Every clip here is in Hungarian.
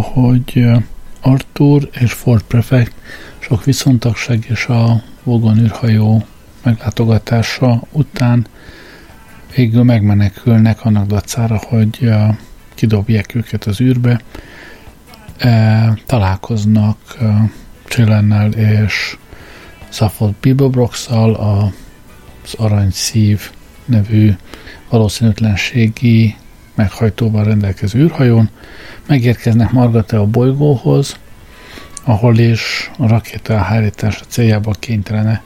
hagytuk abba, hogy Arthur és Ford Prefect sok viszontagság és a Vogon űrhajó meglátogatása után végül megmenekülnek annak dacára, hogy kidobják őket az űrbe. Találkoznak Csillennel és Saffold Bilbobrox-szal az Aranyszív nevű valószínűtlenségi meghajtóval rendelkező űrhajón, megérkeznek Margate a bolygóhoz, ahol is a rakéta elhárítása céljából kénytelene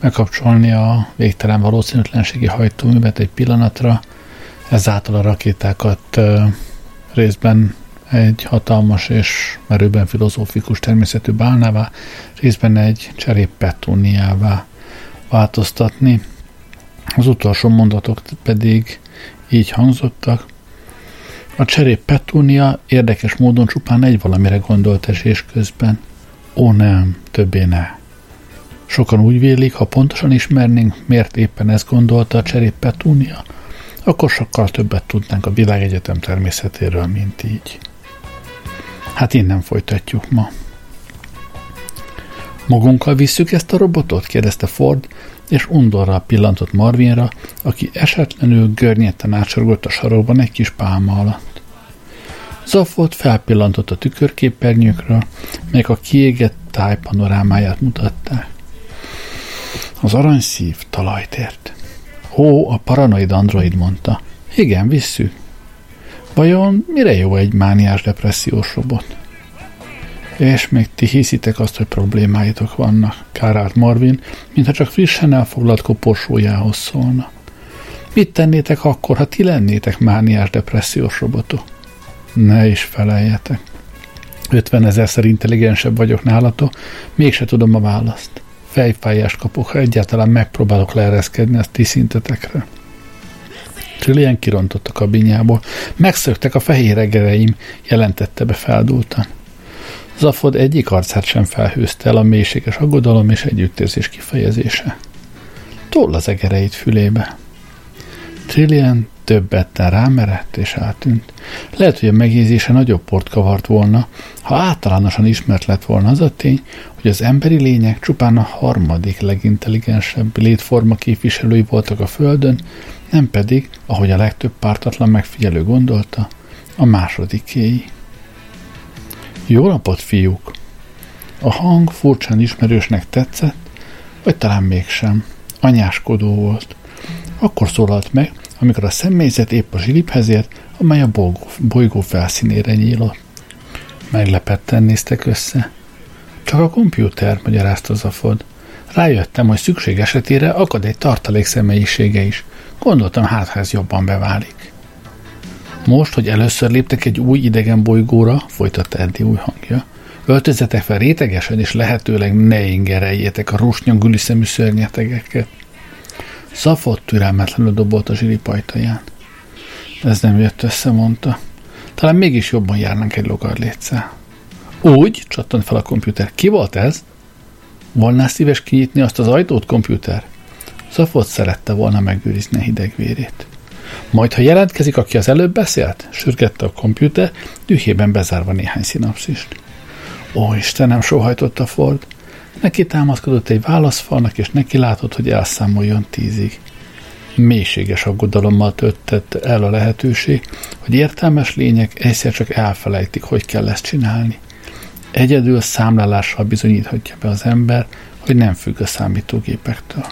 megkapcsolni a végtelen valószínűtlenségi hajtóművet egy pillanatra, ezáltal a rakétákat részben egy hatalmas és merőben filozófikus természetű bálnává, részben egy cseréppetóniává változtatni. Az utolsó mondatok pedig így hangzottak. A cserép Petúnia érdekes módon csupán egy valamire gondolt esés közben. Ó nem, többé ne. Sokan úgy vélik, ha pontosan ismernénk, miért éppen ezt gondolta a cserép Petúnia, akkor sokkal többet tudnánk a világegyetem természetéről, mint így. Hát innen folytatjuk ma. Magunkkal visszük ezt a robotot? kérdezte Ford, és undorral pillantott Marvinra, aki esetlenül görnyetten átsorgott a sarokban egy kis pálma alatt. Zafot felpillantott a tükörképernyőkről, melyek a kiégett táj panorámáját mutatták. Az aranyszív talajt ért. Ó, a paranoid android mondta. Igen, visszük. Vajon mire jó egy mániás depressziós robot? És még ti hiszitek azt, hogy problémáitok vannak, kárált Marvin, mintha csak frissen elfoglalt koporsójához szólna. Mit tennétek akkor, ha ti lennétek mániás depressziós robotok? Ne is feleljetek. 50 ezerszer intelligensebb vagyok nálatok, mégse tudom a választ. Fejfájást kapok, ha egyáltalán megpróbálok leereszkedni a ti szintetekre. Trillian kirontott a kabinjából. Megszöktek a fehér egereim, jelentette be feldúltan. Zafod egyik arcát sem felhőzte el a mélységes aggodalom és együttérzés kifejezése. Toll az egereit fülébe. Trillian többetten rámerett és eltűnt. Lehet, hogy a megjegyzése nagyobb port kavart volna, ha általánosan ismert lett volna az a tény, hogy az emberi lények csupán a harmadik legintelligensebb létforma képviselői voltak a Földön, nem pedig, ahogy a legtöbb pártatlan megfigyelő gondolta, a másodikéi. Jó napot, fiúk! A hang furcsán ismerősnek tetszett, vagy talán mégsem. Anyáskodó volt. Akkor szólalt meg, amikor a személyzet épp a zsiliphez ért, amely a bolygó, bolygó felszínére nyílott. Meglepetten néztek össze. Csak a kompjúter, magyarázta Zafod. Rájöttem, hogy szükség esetére akad egy tartalék személyisége is. Gondoltam, hát ha ez jobban beválik. Most, hogy először léptek egy új idegen bolygóra, folytatta Eddie új hangja, öltözetek fel rétegesen, és lehetőleg ne ingereljétek a rusnyangüli szemű szörnyetegeket. Szafott türelmetlenül dobolt a zsilipajtaján. Ez nem jött össze, mondta. Talán mégis jobban járnánk egy logarléccel. Úgy, csattant fel a komputer. Ki volt ez? Volnál szíves kinyitni azt az ajtót, komputer? Zafot szerette volna megőrizni a hideg vérét. Majd, ha jelentkezik, aki az előbb beszélt, sürgette a komputer, dühében bezárva néhány szinapszist. Ó, Istenem, sóhajtotta Ford. Neki támaszkodott egy válaszfalnak, és neki látott, hogy elszámoljon tízig. Mélységes aggodalommal töltett el a lehetőség, hogy értelmes lények egyszer csak elfelejtik, hogy kell ezt csinálni. Egyedül számlálással bizonyíthatja be az ember, hogy nem függ a számítógépektől.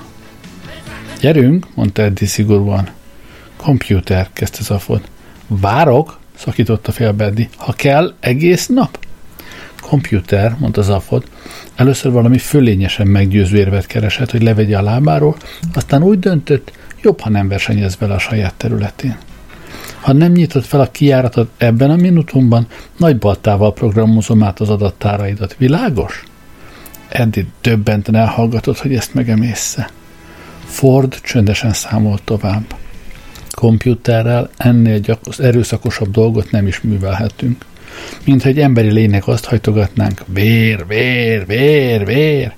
Gyerünk, mondta Eddie szigorúan. Komputer, kezdte Zafod. Várok, szakította félbe Eddie. Ha kell, egész nap? Komputer, mondta Zafod. Először valami fölényesen meggyőző érvet keresett, hogy levegye a lábáról, aztán úgy döntött, jobb, ha nem versenyez vele a saját területén. Ha nem nyitott fel a kijáratot ebben a minutumban, nagy baltával programozom át az adattáraidat. Világos? Eddie döbbenten elhallgatott, hogy ezt megemészze. Ford csöndesen számolt tovább. Komputerrel ennél gyakos, erőszakosabb dolgot nem is művelhetünk. Mint egy emberi lénynek azt hajtogatnánk, vér, vér, vér, vér.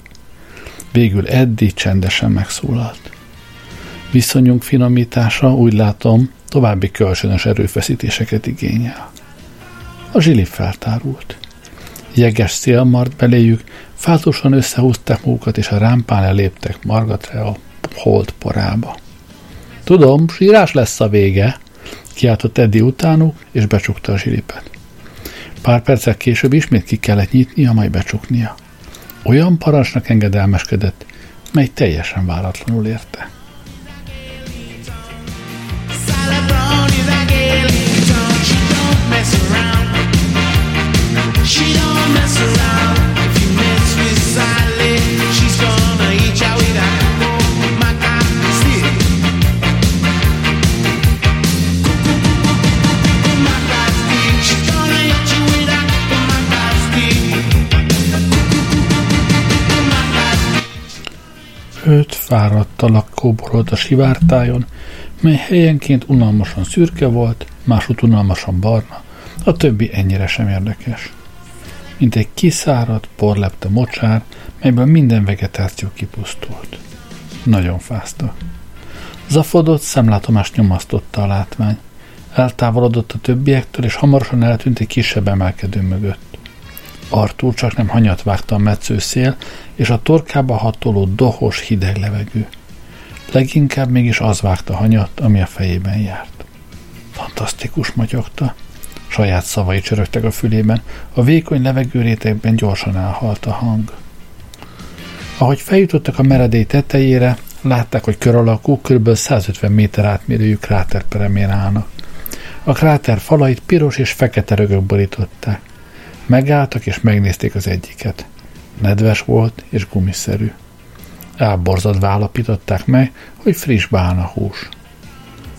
Végül Eddie csendesen megszólalt. Viszonyunk finomítása, úgy látom, további kölcsönös erőfeszítéseket igényel. A zsili feltárult. Jeges szél mart beléjük, fátosan összehúzták magukat, és a rámpán eléptek Margatre a hold porába. Tudom, sírás lesz a vége, kiáltott Eddie utánuk, és becsukta a zsilipet. Pár perccel később ismét ki kellett nyitnia, majd becsuknia. Olyan parancsnak engedelmeskedett, mely teljesen váratlanul érte. Öt fáradt alak kóborolt a sivártájon, mely helyenként unalmasan szürke volt, másút unalmasan barna, a többi ennyire sem érdekes. Mint egy kiszáradt, porlepte mocsár, melyből minden vegetáció kipusztult. Nagyon fáztak. Zafodott, szemlátomást nyomasztotta a látvány. Eltávolodott a többiektől, és hamarosan eltűnt egy kisebb emelkedő mögött. Artúr csak nem hanyat vágta a metsző szél, és a torkába hatoló dohos hideg levegő. Leginkább mégis az vágta hanyat, ami a fejében járt. Fantasztikus magyogta. Saját szavai csörögtek a fülében, a vékony levegőrétegben gyorsan elhalt a hang. Ahogy feljutottak a meredély tetejére, látták, hogy kör alakú, kb. 150 méter átmérőjű kráterperemén állnak. A kráter falait piros és fekete rögök borították. Megálltak és megnézték az egyiket. Nedves volt és gumiszerű. Elborzadva állapították meg, hogy friss bálna hús.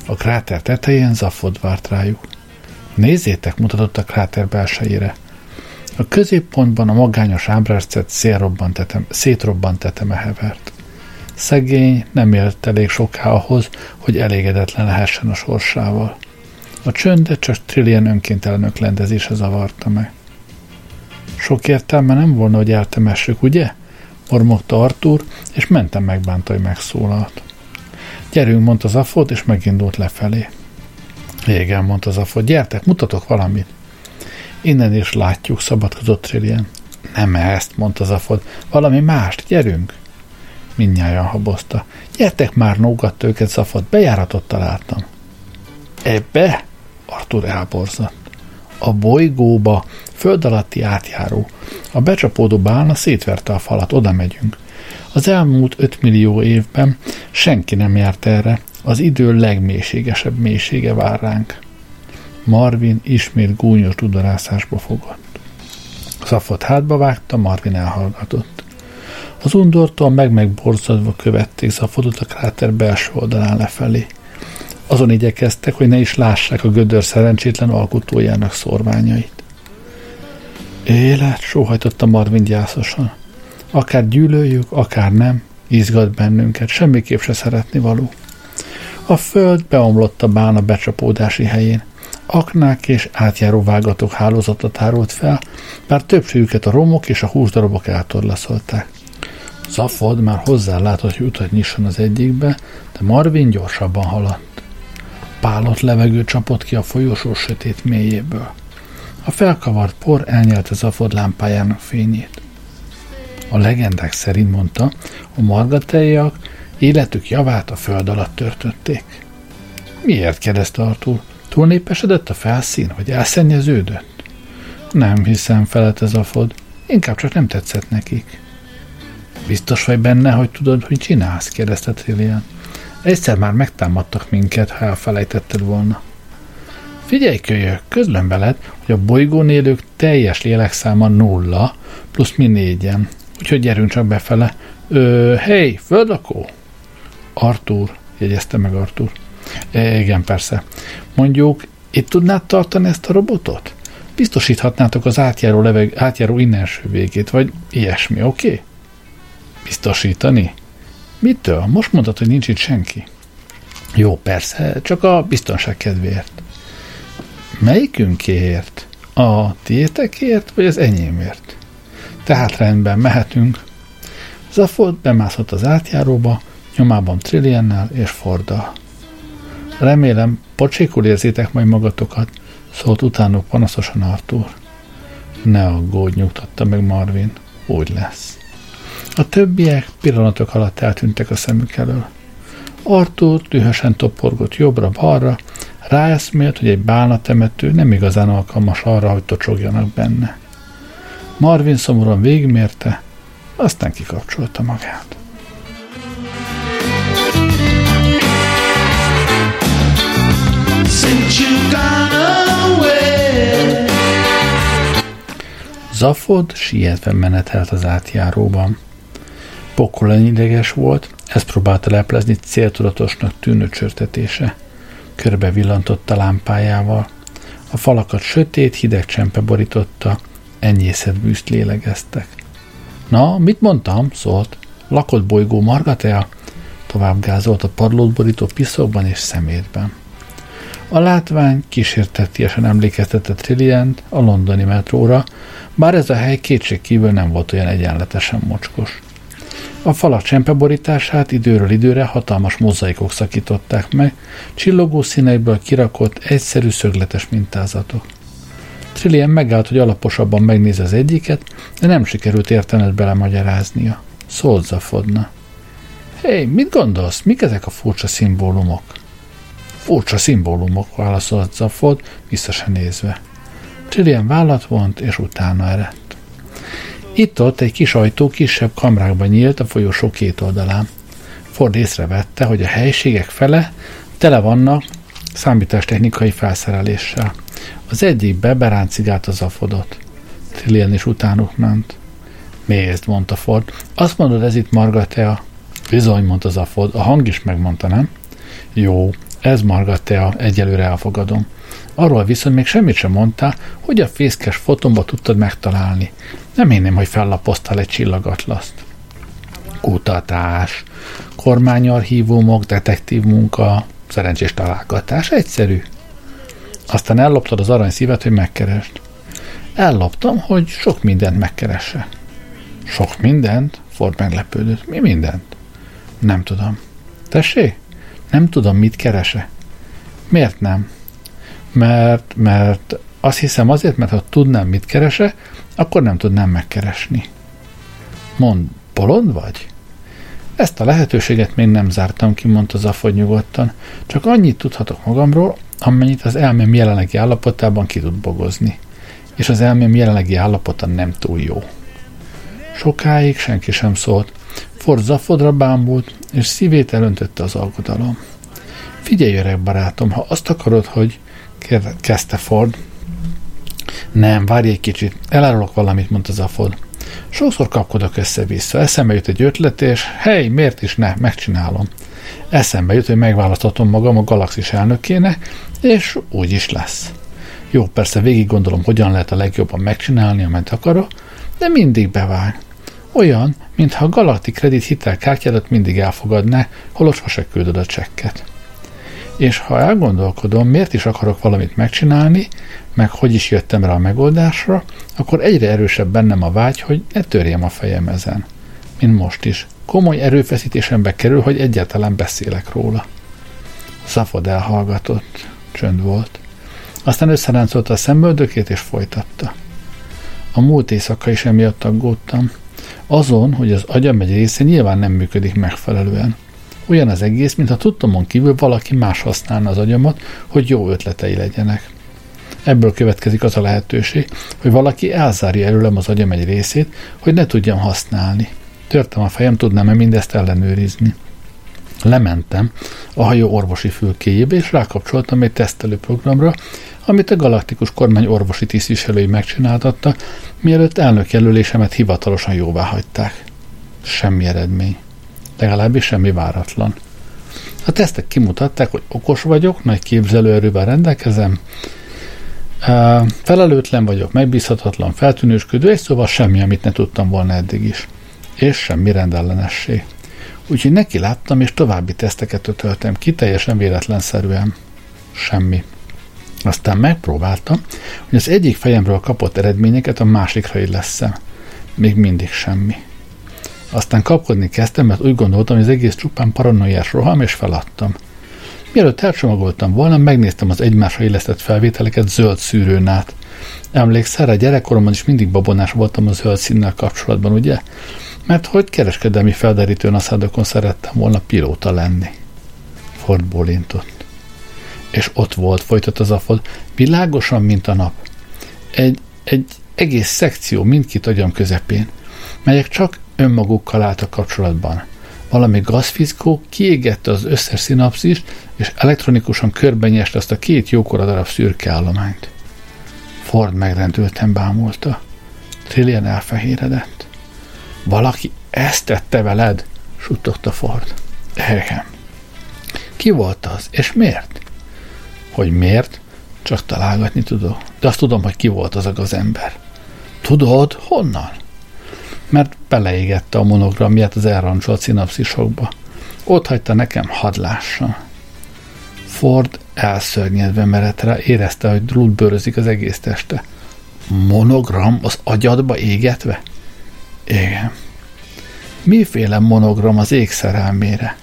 A kráter tetején zafod várt rájuk. Nézzétek, mutatott a kráter belsejére. A középpontban a magányos ábrázcet szétrobbant teteme hevert. Szegény nem élt elég soká ahhoz, hogy elégedetlen lehessen a sorsával. A csöndet csak Trillian önként elnöklendezése zavarta meg. Sok értelme nem volna, hogy eltemessük, ugye? Mormogta Artur, és mentem megbánta, hogy megszólalt. Gyerünk, mondta Zafod, és megindult lefelé. Igen, mondta Zafod, gyertek, mutatok valamit. Innen is látjuk, szabadkozott Trillian. Nem ezt, mondta Zafod, valami mást, gyerünk. Mindnyájan habozta. Gyertek már, nógatta őket Zafod, bejáratot találtam. Ebbe? Artur elborzott. A bolygóba Föld alatti átjáró. A becsapódó bálna szétverte a falat, oda megyünk. Az elmúlt 5 millió évben senki nem járt erre, az idő legmélységesebb mélysége vár ránk. Marvin ismét gúnyos tudorászásba fogott. Szafot hátba vágta, Marvin elhallgatott. Az undortól meg-megborzadva követték Zafotot a kráter belső oldalán lefelé. Azon igyekeztek, hogy ne is lássák a gödör szerencsétlen alkotójának szorványait. Élet, sóhajtotta Marvin gyászosan. Akár gyűlöljük, akár nem, izgat bennünket, semmiképp se szeretni való. A föld beomlott a bána becsapódási helyén. Aknák és átjáró vágatok hálózatot árult fel, bár többségüket a romok és a húsdarabok eltorlaszolták. Zafod már hozzálátott, hogy utat nyisson az egyikbe, de Marvin gyorsabban haladt. Pálott levegő csapott ki a folyosó sötét mélyéből. A felkavart por elnyelte Zafod lámpájának fényét. A legendák szerint mondta, a margatejjak életük javát a föld alatt törtötték. Miért kérdezte Artur? Túlnépesedett a felszín, vagy elszennyeződött? Nem hiszem, felette Zafod. Inkább csak nem tetszett nekik. Biztos vagy benne, hogy tudod, hogy csinálsz? kérdezte Trillian. Egyszer már megtámadtak minket, ha elfelejtetted volna. Figyelj, kölyök, közlöm veled, hogy a bolygón élők teljes lélekszáma nulla, plusz mi négyen. Úgyhogy gyerünk csak befele. Ö, hely, földlakó? Artur, jegyezte meg Artur. E, igen, persze. Mondjuk, itt tudnád tartani ezt a robotot? Biztosíthatnátok az átjáró, leveg, átjáró innenső végét, vagy ilyesmi, oké? Okay? Biztosítani? Mitől? Most mondtad, hogy nincs itt senki. Jó, persze, csak a biztonság kedvéért. Melyikünkért? A tiétekért, vagy az enyémért? Tehát rendben, mehetünk. Zafod bemászott az átjáróba, nyomában Trilliennel és Forddal. Remélem, pocsékul érzitek majd magatokat, Szólt utánuk panaszosan Arthur. Ne aggódj, nyugtatta meg Marvin. Úgy lesz. A többiek pillanatok alatt eltűntek a szemük elől. Arthur dühösen toporgott jobbra-balra, ráeszmélt, hogy egy bálnatemető nem igazán alkalmas arra, hogy tocsogjanak benne. Marvin szomorúan végigmérte, aztán kikapcsolta magát. Zafod sietve menetelt az átjáróban. Pokolan ideges volt, ezt próbálta leplezni céltudatosnak tűnő csörtetése. Körbe villantotta lámpájával. A falakat sötét, hideg csempe borította, enyészet bűzt lélegeztek. Na, mit mondtam? szólt. Lakott bolygó Margatea? Tovább gázolt a padlót borító piszokban és szemétben. A látvány kísértetiesen emlékeztetett Trillient a londoni metróra, bár ez a hely kétség kívül nem volt olyan egyenletesen mocskos. A falak csempeborítását időről időre hatalmas mozaikok szakították meg, csillogó színeiből kirakott, egyszerű szögletes mintázatok. Trillian megállt, hogy alaposabban megnézze az egyiket, de nem sikerült értelmet belemagyaráznia. Szólt zafodna. Hé, hey, mit gondolsz? Mik ezek a furcsa szimbólumok? Furcsa szimbólumok, válaszolt Zafod, vissza se nézve. Trillian vállat vont, és utána eredt. Itt-ott egy kis ajtó kisebb kamrákban nyílt a folyosó két oldalán. Ford észrevette, hogy a helységek fele tele vannak számítástechnikai felszereléssel. Az egyikbe beráncigált az afodot. Trillian is utánuk ment. Nézd, mondta Ford. Azt mondod, ez itt Margatea? Bizony, mondta az afod. A hang is megmondta, nem? Jó, ez Margatea, egyelőre elfogadom. Arról viszont még semmit sem mondtál, hogy a fészkes fotomba tudtad megtalálni. Nem hinném, hogy fellapoztál egy csillagatlaszt. Kutatás, kormányarchívumok, detektív munka, szerencsés találgatás, egyszerű. Aztán elloptad az arany szívet, hogy megkeresd. Elloptam, hogy sok mindent megkeresse. Sok mindent? Ford meglepődött. Mi mindent? Nem tudom. Tessé? Nem tudom, mit kerese. Miért nem? Mert, mert azt hiszem azért, mert ha tudnám, mit kerese, akkor nem tudnám megkeresni. Mond, bolond vagy? Ezt a lehetőséget még nem zártam ki, mondta Zafod nyugodtan. Csak annyit tudhatok magamról, amennyit az elmém jelenlegi állapotában ki tud bogozni. És az elmém jelenlegi állapota nem túl jó. Sokáig senki sem szólt. Ford Zafodra bámult, és szívét elöntötte az alkodalom. Figyelj, öreg barátom, ha azt akarod, hogy kezdte Ford. Nem, várj egy kicsit, elárulok valamit, mondta Zafod. Sokszor kapkodok össze-vissza, eszembe jut egy ötlet, és hely, miért is ne, megcsinálom. Eszembe jut, hogy megválasztatom magam a galaxis elnökének, és úgy is lesz. Jó, persze végig gondolom, hogyan lehet a legjobban megcsinálni, amit akarok, de mindig bevág. Olyan, mintha a galaktik kredit hitelkártyádat mindig elfogadná, holott sose küldöd a csekket. És ha elgondolkodom, miért is akarok valamit megcsinálni, meg hogy is jöttem rá a megoldásra, akkor egyre erősebb bennem a vágy, hogy ne törjem a fejem ezen. Mint most is. Komoly erőfeszítésembe kerül, hogy egyáltalán beszélek róla. Zafod elhallgatott. Csönd volt. Aztán összeráncolta a szemböldökét és folytatta. A múlt éjszaka is emiatt aggódtam. Azon, hogy az agyam egy része nyilván nem működik megfelelően. Olyan az egész, mintha tudtomon kívül valaki más használna az agyamat, hogy jó ötletei legyenek. Ebből következik az a lehetőség, hogy valaki elzárja előlem az agyam egy részét, hogy ne tudjam használni. Törtem a fejem, tudnám-e mindezt ellenőrizni. Lementem a hajó orvosi fülkéjébe, és rákapcsoltam egy tesztelő programra, amit a galaktikus kormány orvosi tisztviselői megcsináltatta, mielőtt elnökjelölésemet hivatalosan jóvá hagyták. Semmi eredmény. Legalábbis semmi váratlan. A tesztek kimutatták, hogy okos vagyok, nagy képzelőerővel rendelkezem, felelőtlen vagyok, megbízhatatlan, feltűnősködő, és szóval semmi, amit ne tudtam volna eddig is. És semmi rendellenesség. Úgyhogy neki láttam, és további teszteket ötöltem ki, teljesen véletlenszerűen. Semmi. Aztán megpróbáltam, hogy az egyik fejemről kapott eredményeket a másikra illeszem. Még mindig semmi. Aztán kapkodni kezdtem, mert úgy gondoltam, hogy az egész csupán paranoiás roham, és feladtam. Mielőtt elcsomagoltam volna, megnéztem az egymásra illesztett felvételeket zöld szűrőn át. Emlékszel, a gyerekkoromban is mindig babonás voltam a zöld színnel kapcsolatban, ugye? Mert hogy kereskedelmi felderítő naszádokon szerettem volna pilóta lenni. Ford bólintott. És ott volt, folytat az afod, világosan, mint a nap. Egy, egy egész szekció mindkit agyam közepén, melyek csak önmagukkal álltak kapcsolatban. Valami gazfickó kiégette az összes szinapszist, és elektronikusan körbenyeste azt a két jókora darab szürke állományt. Ford megrendülten bámulta. Trillian elfehéredett. Valaki ezt tette veled? suttogta Ford. Igen. Ki volt az, és miért? Hogy miért? Csak találgatni tudok. De azt tudom, hogy ki volt az az ember. Tudod, honnan? Mert beleégette a monogramját az elrancsolt szinapszisokba. Ott hagyta nekem hadlással. Ford elszörnyedve merett rá, érezte, hogy drúlbőrözik az egész teste. Monogram az agyadba égetve? Igen. Miféle monogram az ég szerelmére?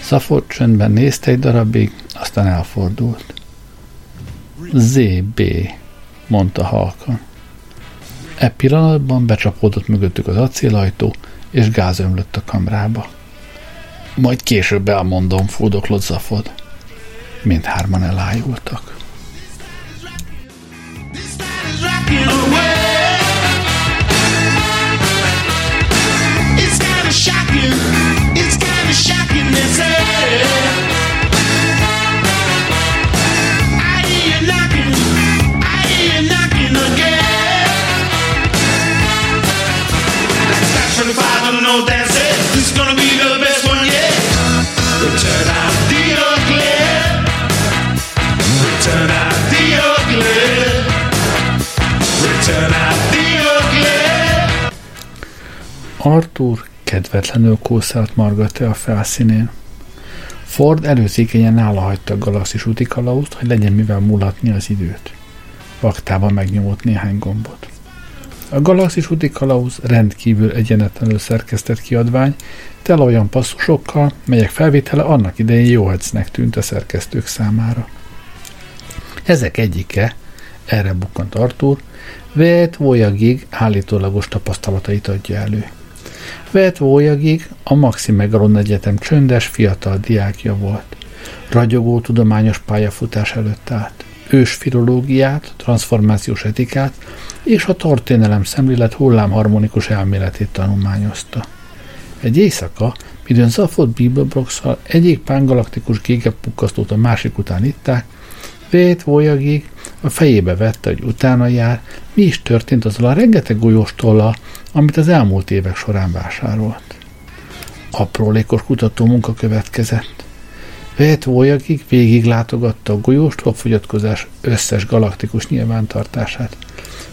Szafot csöndben nézte egy darabig, aztán elfordult. ZB, mondta halkan. E pillanatban becsapódott mögöttük az acélajtó, és gáz ömlött a kamrába. Majd később elmondom, fúdoklott Zafod. Mindhárman elájultak. It's kind of shocking. It's kind of shocking. They Arthur kedvetlenül kószált Margaret a felszínén. Ford előzékenyen nála hagyta a galaxis úti kalauzt, hogy legyen mivel mulatni az időt. Vaktában megnyomott néhány gombot. A Galaxis úti kalauz rendkívül egyenetlenül szerkesztett kiadvány, tele olyan passzusokkal, melyek felvétele annak idején jó ecnek tűnt a szerkesztők számára. Ezek egyike, erre bukkant Artur, Vet Voyagig állítólagos tapasztalatait adja elő. Vet Voyagig a Maxi Megalon Egyetem csöndes fiatal diákja volt. Ragyogó tudományos pályafutás előtt állt ős filológiát, transformációs etikát és a történelem szemlélet hullámharmonikus elméletét tanulmányozta. Egy éjszaka, midőn Zafot Bibelbroxal egyik pángalaktikus gégepukkasztót a másik után itták, Vét Voyagig a fejébe vette, hogy utána jár, mi is történt azzal a rengeteg golyóstollal, amit az elmúlt évek során vásárolt. Aprólékos kutató munka következett. Vehet Voyagig végig látogatta a golyóstól fogyatkozás összes galaktikus nyilvántartását.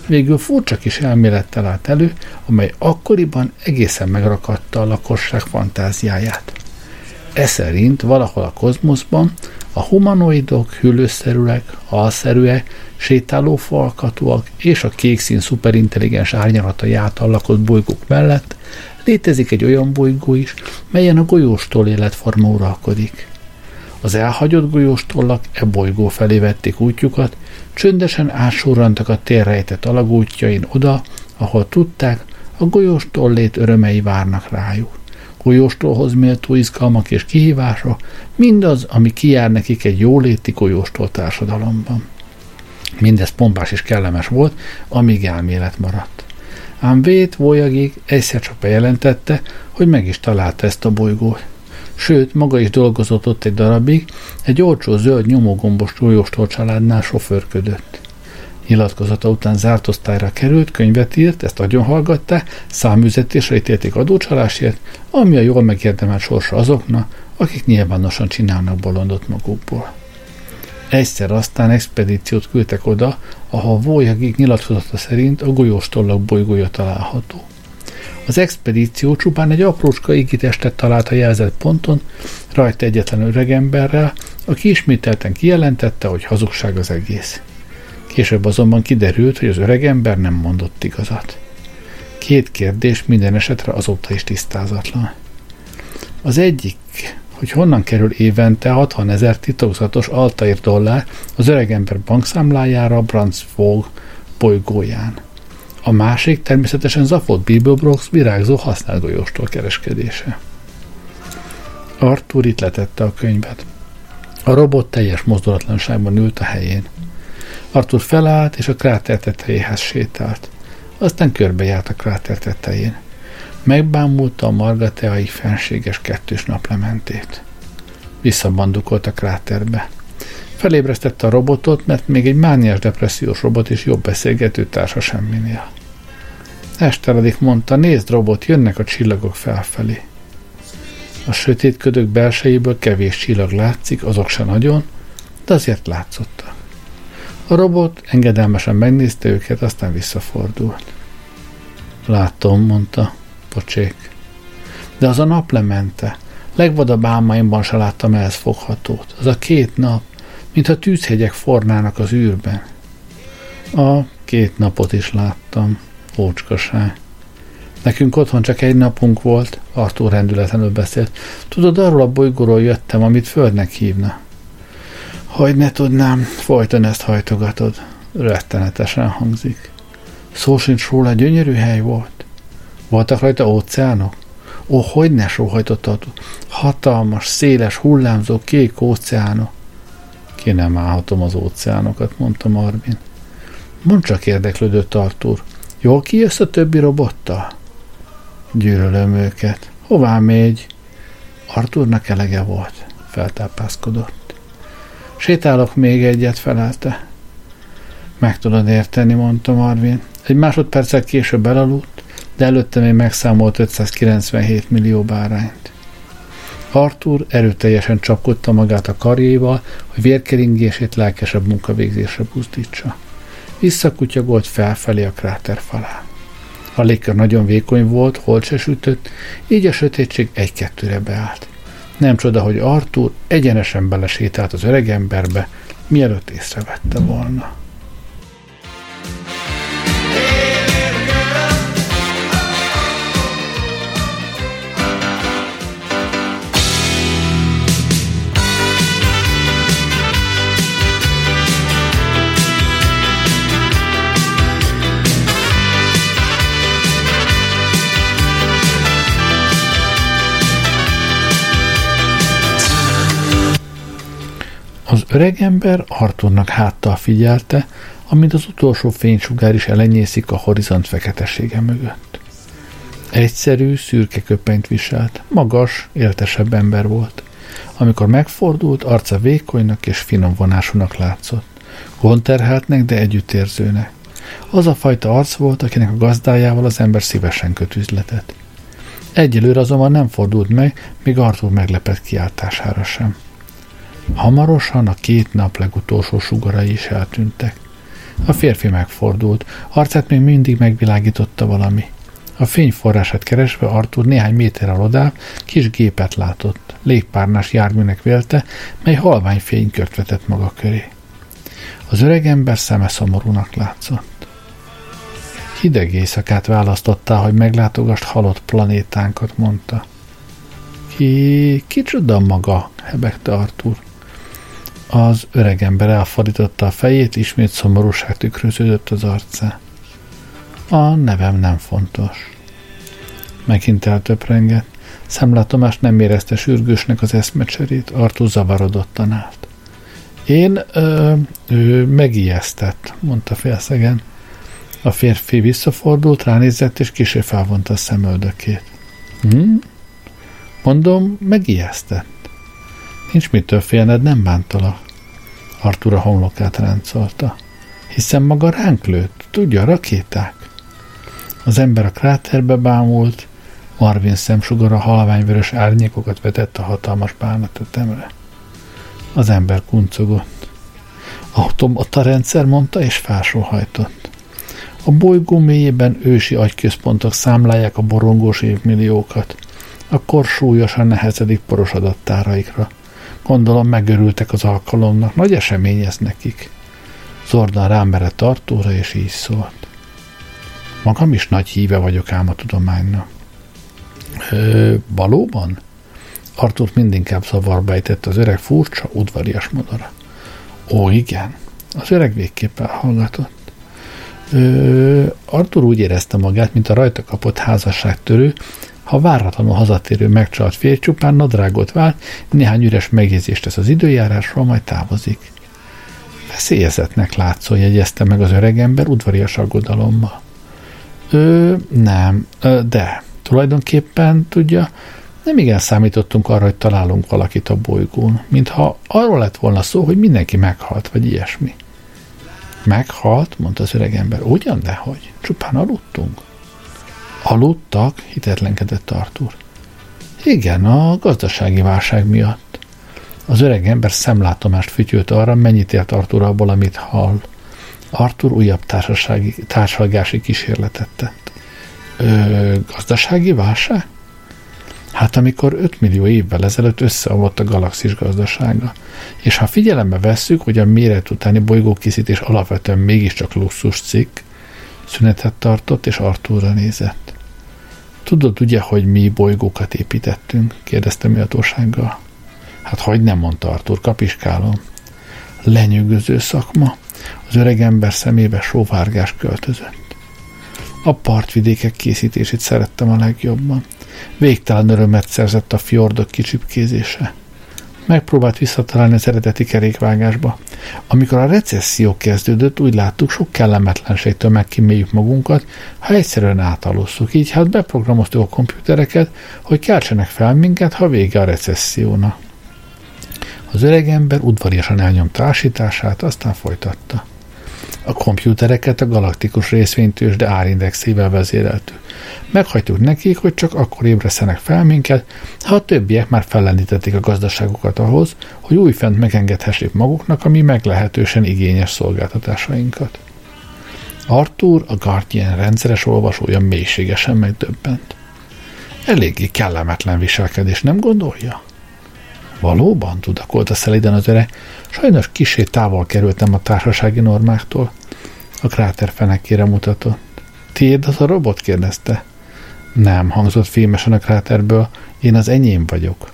Végül furcsa kis elmélettel állt elő, amely akkoriban egészen megrakatta a lakosság fantáziáját. E szerint valahol a kozmoszban a humanoidok, hüllőszerűek, alszerűek, sétáló falkatúak és a kékszín szuperintelligens árnyalatai által lakott bolygók mellett létezik egy olyan bolygó is, melyen a golyóstól életforma uralkodik. Az elhagyott golyóstollak e bolygó felé vették útjukat, csöndesen átsorrantak a térrejtett alagútjain oda, ahol tudták, a golyóstollét örömei várnak rájuk. Golyóstolhoz méltó izgalmak és kihívása, mindaz, ami kijár nekik egy jóléti golyóstól társadalomban. Mindez pompás és kellemes volt, amíg elmélet maradt. Ám Vét Voyagig egyszer csak bejelentette, hogy meg is találta ezt a bolygót sőt, maga is dolgozott ott egy darabig, egy olcsó zöld nyomógombos csúlyóstól családnál sofőrködött. Nyilatkozata után zárt osztályra került, könyvet írt, ezt agyon hallgatta, számüzetésre ítélték adócsalásért, ami a jól megérdemelt sorsa azoknak, akik nyilvánosan csinálnak bolondot magukból. Egyszer aztán expedíciót küldtek oda, ahol Vójagig nyilatkozata szerint a golyóstollak bolygója található. Az expedíció csupán egy aprócska égitestet talált a jelzett ponton, rajta egyetlen öregemberrel, aki ismételten kijelentette, hogy hazugság az egész. Később azonban kiderült, hogy az öregember nem mondott igazat. Két kérdés minden esetre azóta is tisztázatlan. Az egyik, hogy honnan kerül évente 60 ezer titokzatos Altair dollár az öregember bankszámlájára a Brandsvog bolygóján. A másik természetesen Zafot Bibelbrox virágzó használt golyóstól kereskedése. Arthur itt letette a könyvet. A robot teljes mozdulatlanságban ült a helyén. Arthur felállt, és a kráter tetejéhez sétált. Aztán körbejárt a kráter tetején. Megbámulta a margateai fenséges kettős naplementét. Visszabandukolt a kráterbe. Felébresztette a robotot, mert még egy mániás depressziós robot is jobb beszélgető társa semminél. Esteledik mondta, nézd robot, jönnek a csillagok felfelé. A sötét ködök belsejéből kevés csillag látszik, azok se nagyon, de azért látszotta. A robot engedelmesen megnézte őket, aztán visszafordult. Látom, mondta, pocsék. De az a naplemente. Legvadabb álmaimban se láttam ehhez foghatót. Az a két nap, mintha tűzhegyek fornának az űrben. A két napot is láttam, ócskaság. Nekünk otthon csak egy napunk volt, Artúr rendületlenül beszélt. Tudod, arról a bolygóról jöttem, amit földnek hívna. Hogy ne tudnám, folyton ezt hajtogatod. Rettenetesen hangzik. Szó sincs róla, gyönyörű hely volt. Voltak rajta óceánok? Ó, hogy ne sóhajtottad? Hatalmas, széles, hullámzó, kék óceánok. Ki nem állhatom az óceánokat, mondta Marvin. Mond csak érdeklődött Artur. Jól kijössz a többi robottal? Gyűlölöm őket. Hová mégy? Arturnak elege volt. Feltápászkodott. Sétálok még egyet, felelte. Meg tudod érteni, mondta Marvin. Egy másodperccel később elaludt, de előtte még megszámolt 597 millió bárányt. Arthur erőteljesen csapkodta magát a karjéval, hogy vérkeringését lelkesebb munkavégzésre buzdítsa. Visszakutyagolt felfelé a kráter falán. A légkör nagyon vékony volt, holt se sütött, így a sötétség egy-kettőre beállt. Nem csoda, hogy Arthur egyenesen belesétált az öregemberbe, mielőtt észrevette volna. Az öregember Arthurnak háttal figyelte, amint az utolsó fénysugár is elenyészik a horizont feketesége mögött. Egyszerű, szürke köpenyt viselt, magas, éltesebb ember volt. Amikor megfordult, arca vékonynak és finom vonásúnak látszott. Gondterheltnek, de együttérzőnek. Az a fajta arc volt, akinek a gazdájával az ember szívesen köt üzletet. Egyelőre azonban nem fordult meg, még Arthur meglepett kiáltására sem. Hamarosan a két nap legutolsó sugarai is eltűntek. A férfi megfordult, arcát még mindig megvilágította valami. A fényforrását keresve Artur néhány méterrel odá kis gépet látott, légpárnás járműnek vélte, mely halvány fénykört vetett maga köré. Az öreg ember szeme szomorúnak látszott. Hideg éjszakát választottál, hogy meglátogast halott planétánkat, mondta. Ki, kicsoda maga, hebegte Artur. Az öreg ember elfordította a fejét, ismét szomorúság tükröződött az arcá. A nevem nem fontos. Megint eltöprengett. Szemlátomás nem érezte sürgősnek az eszmecserét, Artú zavarodottan állt. Én ö, ő megijesztett, mondta félszegen. A férfi visszafordult, ránézett, és kisé felvonta a szemöldökét. Hm? Mondom, megijesztett. Nincs mitől félned, nem bántalak. Artur a homlokát ráncolta. Hiszen maga ránk lőtt, tudja, rakéták. Az ember a kráterbe bámult, Marvin szemsugara halványvörös árnyékokat vetett a hatalmas bánatetemre. Az ember kuncogott. Automata rendszer mondta, és felsóhajtott. A bolygó mélyében ősi agyközpontok számlálják a borongós évmilliókat. Akkor súlyosan nehezedik poros adattáraikra. Gondolom megörültek az alkalomnak, nagy esemény ez nekik. Zordan rám tartóra, és így szólt. Magam is nagy híve vagyok ám a tudománynak. Ö, valóban? Artur mindinkább zavarba ejtett az öreg furcsa, udvarias modora. Ó, igen, az öreg végképp elhallgatott. Ö, Artur úgy érezte magát, mint a rajta kapott házasságtörő, ha váratlanul hazatérő megcsalt fél csupán nadrágot vált, néhány üres megjegyzést tesz az időjárásról, majd távozik. Veszélyezetnek látszó, jegyezte meg az öregember udvarias aggodalommal. Ö, nem, ö, de tulajdonképpen, tudja, nem igen számítottunk arra, hogy találunk valakit a bolygón, mintha arról lett volna szó, hogy mindenki meghalt, vagy ilyesmi. Meghalt, mondta az öregember. Ugyan, dehogy. Csupán aludtunk. Aludtak, hitetlenkedett Artur. Igen, a gazdasági válság miatt. Az öreg ember szemlátomást fütyült arra, mennyit ért Artur abból, amit hall. Artur újabb társasági, társalgási kísérletet tett. Ö, gazdasági válság? Hát amikor 5 millió évvel ezelőtt összeomlott a galaxis gazdasága. És ha figyelembe vesszük, hogy a méret utáni bolygókészítés alapvetően mégiscsak luxus cikk, szünetet tartott, és Artúrra nézett. Tudod ugye, hogy mi bolygókat építettünk? kérdezte méltósággal. Hát hogy nem, mondta Artur, kapiskálom. Lenyűgöző szakma. Az öreg ember szemébe sóvárgás költözött. A partvidékek készítését szerettem a legjobban. Végtelen örömet szerzett a fjordok kicsipkézése. Megpróbált visszatalálni az eredeti kerékvágásba. Amikor a recesszió kezdődött, úgy láttuk, sok kellemetlenségtől megkíméljük magunkat, ha egyszerűen átalusszuk. Így hát beprogramoztuk a komputereket, hogy keltsenek fel minket, ha vége a recessziónak. Az öreg ember udvariasan elnyomta ásítását, aztán folytatta. A komputereket a galaktikus részvénytős, de árindexével vezéreltük. Meghagytuk nekik, hogy csak akkor ébreszenek fel minket, ha a többiek már fellendítették a gazdaságokat ahhoz, hogy újfent megengedhessék maguknak a mi meglehetősen igényes szolgáltatásainkat. Arthur, a Guardian rendszeres olvasója mélységesen megdöbbent. Eléggé kellemetlen viselkedés, nem gondolja? Valóban, tudakolta szeliden az öre, sajnos kisé távol kerültem a társasági normáktól. A kráter fenekére mutatott. Tiéd az a robot? kérdezte. Nem, hangzott fémesen a kráterből, én az enyém vagyok.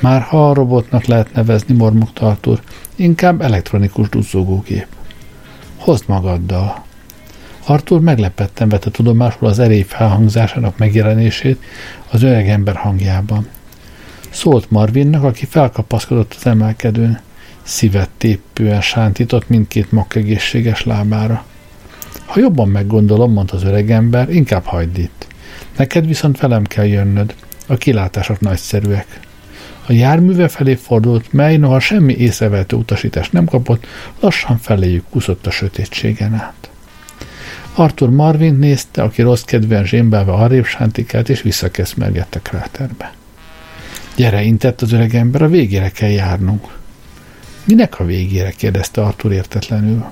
Már ha a robotnak lehet nevezni, mormogta Artur, inkább elektronikus duzzogógép. Hozd magaddal. Artur meglepetten vette tudomásul az erély felhangzásának megjelenését az öreg ember hangjában. Szólt Marvinnak, aki felkapaszkodott az emelkedőn. Szívet tépően sántított mindkét mak egészséges lábára. Ha jobban meggondolom, mondta az öreg ember, inkább hagyd itt. Neked viszont velem kell jönnöd. A kilátások nagyszerűek. A járműve felé fordult, mely noha semmi észrevehető utasítást nem kapott, lassan feléjük kúszott a sötétségen át. Arthur Marvin nézte, aki rossz kedven zsémbelve arrébb sántikált, és visszakeszmelgette kráterbe. Gyere, intett az öreg ember, a végére kell járnunk. Minek a végére? kérdezte Arthur értetlenül.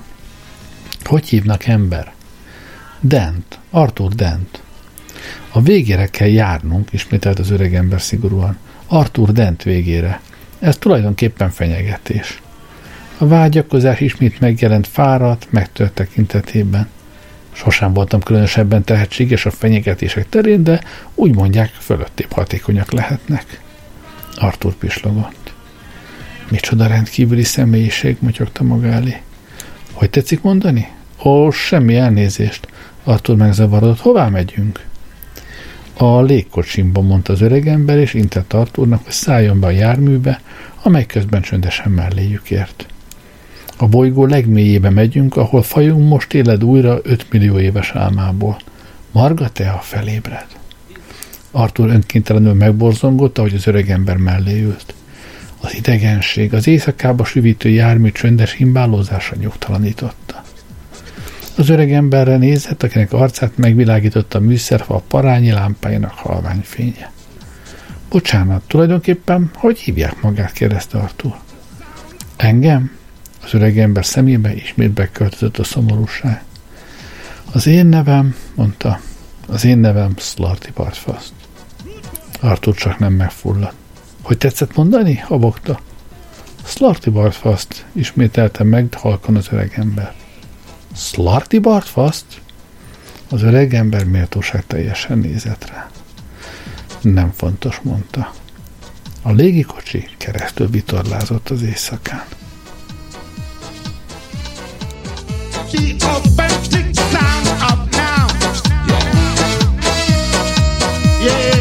Hogy hívnak ember? Dent, Arthur Dent. A végére kell járnunk, ismételt az öreg ember szigorúan. Arthur Dent végére. Ez tulajdonképpen fenyegetés. A vágyakozás ismét megjelent fáradt, megtört tekintetében. Sosem voltam különösebben tehetséges a fenyegetések terén, de úgy mondják, fölöttébb hatékonyak lehetnek. Arthur pislogott. Micsoda rendkívüli személyiség, motyogta maga elé. Hogy tetszik mondani? Ó, semmi elnézést. Arthur megzavarodott. Hová megyünk? A légkocsimba, mondta az öregember, és intett Arthurnak, hogy szálljon be a járműbe, amely közben csöndesen melléjük ért. A bolygó legmélyébe megyünk, ahol fajunk most éled újra 5 millió éves álmából. Marga, te a felébred. Arthur önkéntelenül megborzongott, ahogy az öregember mellé ült. Az idegenség, az éjszakába süvítő jármű csöndes himbálózása nyugtalanította. Az öreg emberre nézett, akinek arcát megvilágította a műszerfa a parányi lámpájának halvány fénye. Bocsánat, tulajdonképpen hogy hívják magát? kérdezte Artur. Engem? Az öreg ember szemébe ismét beköltözött a szomorúság. Az én nevem, mondta, az én nevem Slarty Partfast. Artur csak nem megfulladt. Hogy tetszett mondani? habogta. Slarty Partfast, ismételte meg halkan az öreg ember. Slarty Bartfast? Az öreg ember méltóság teljesen nézett rá. Nem fontos, mondta. A légikocsi keresztül vitorlázott az éjszakán. Yeah.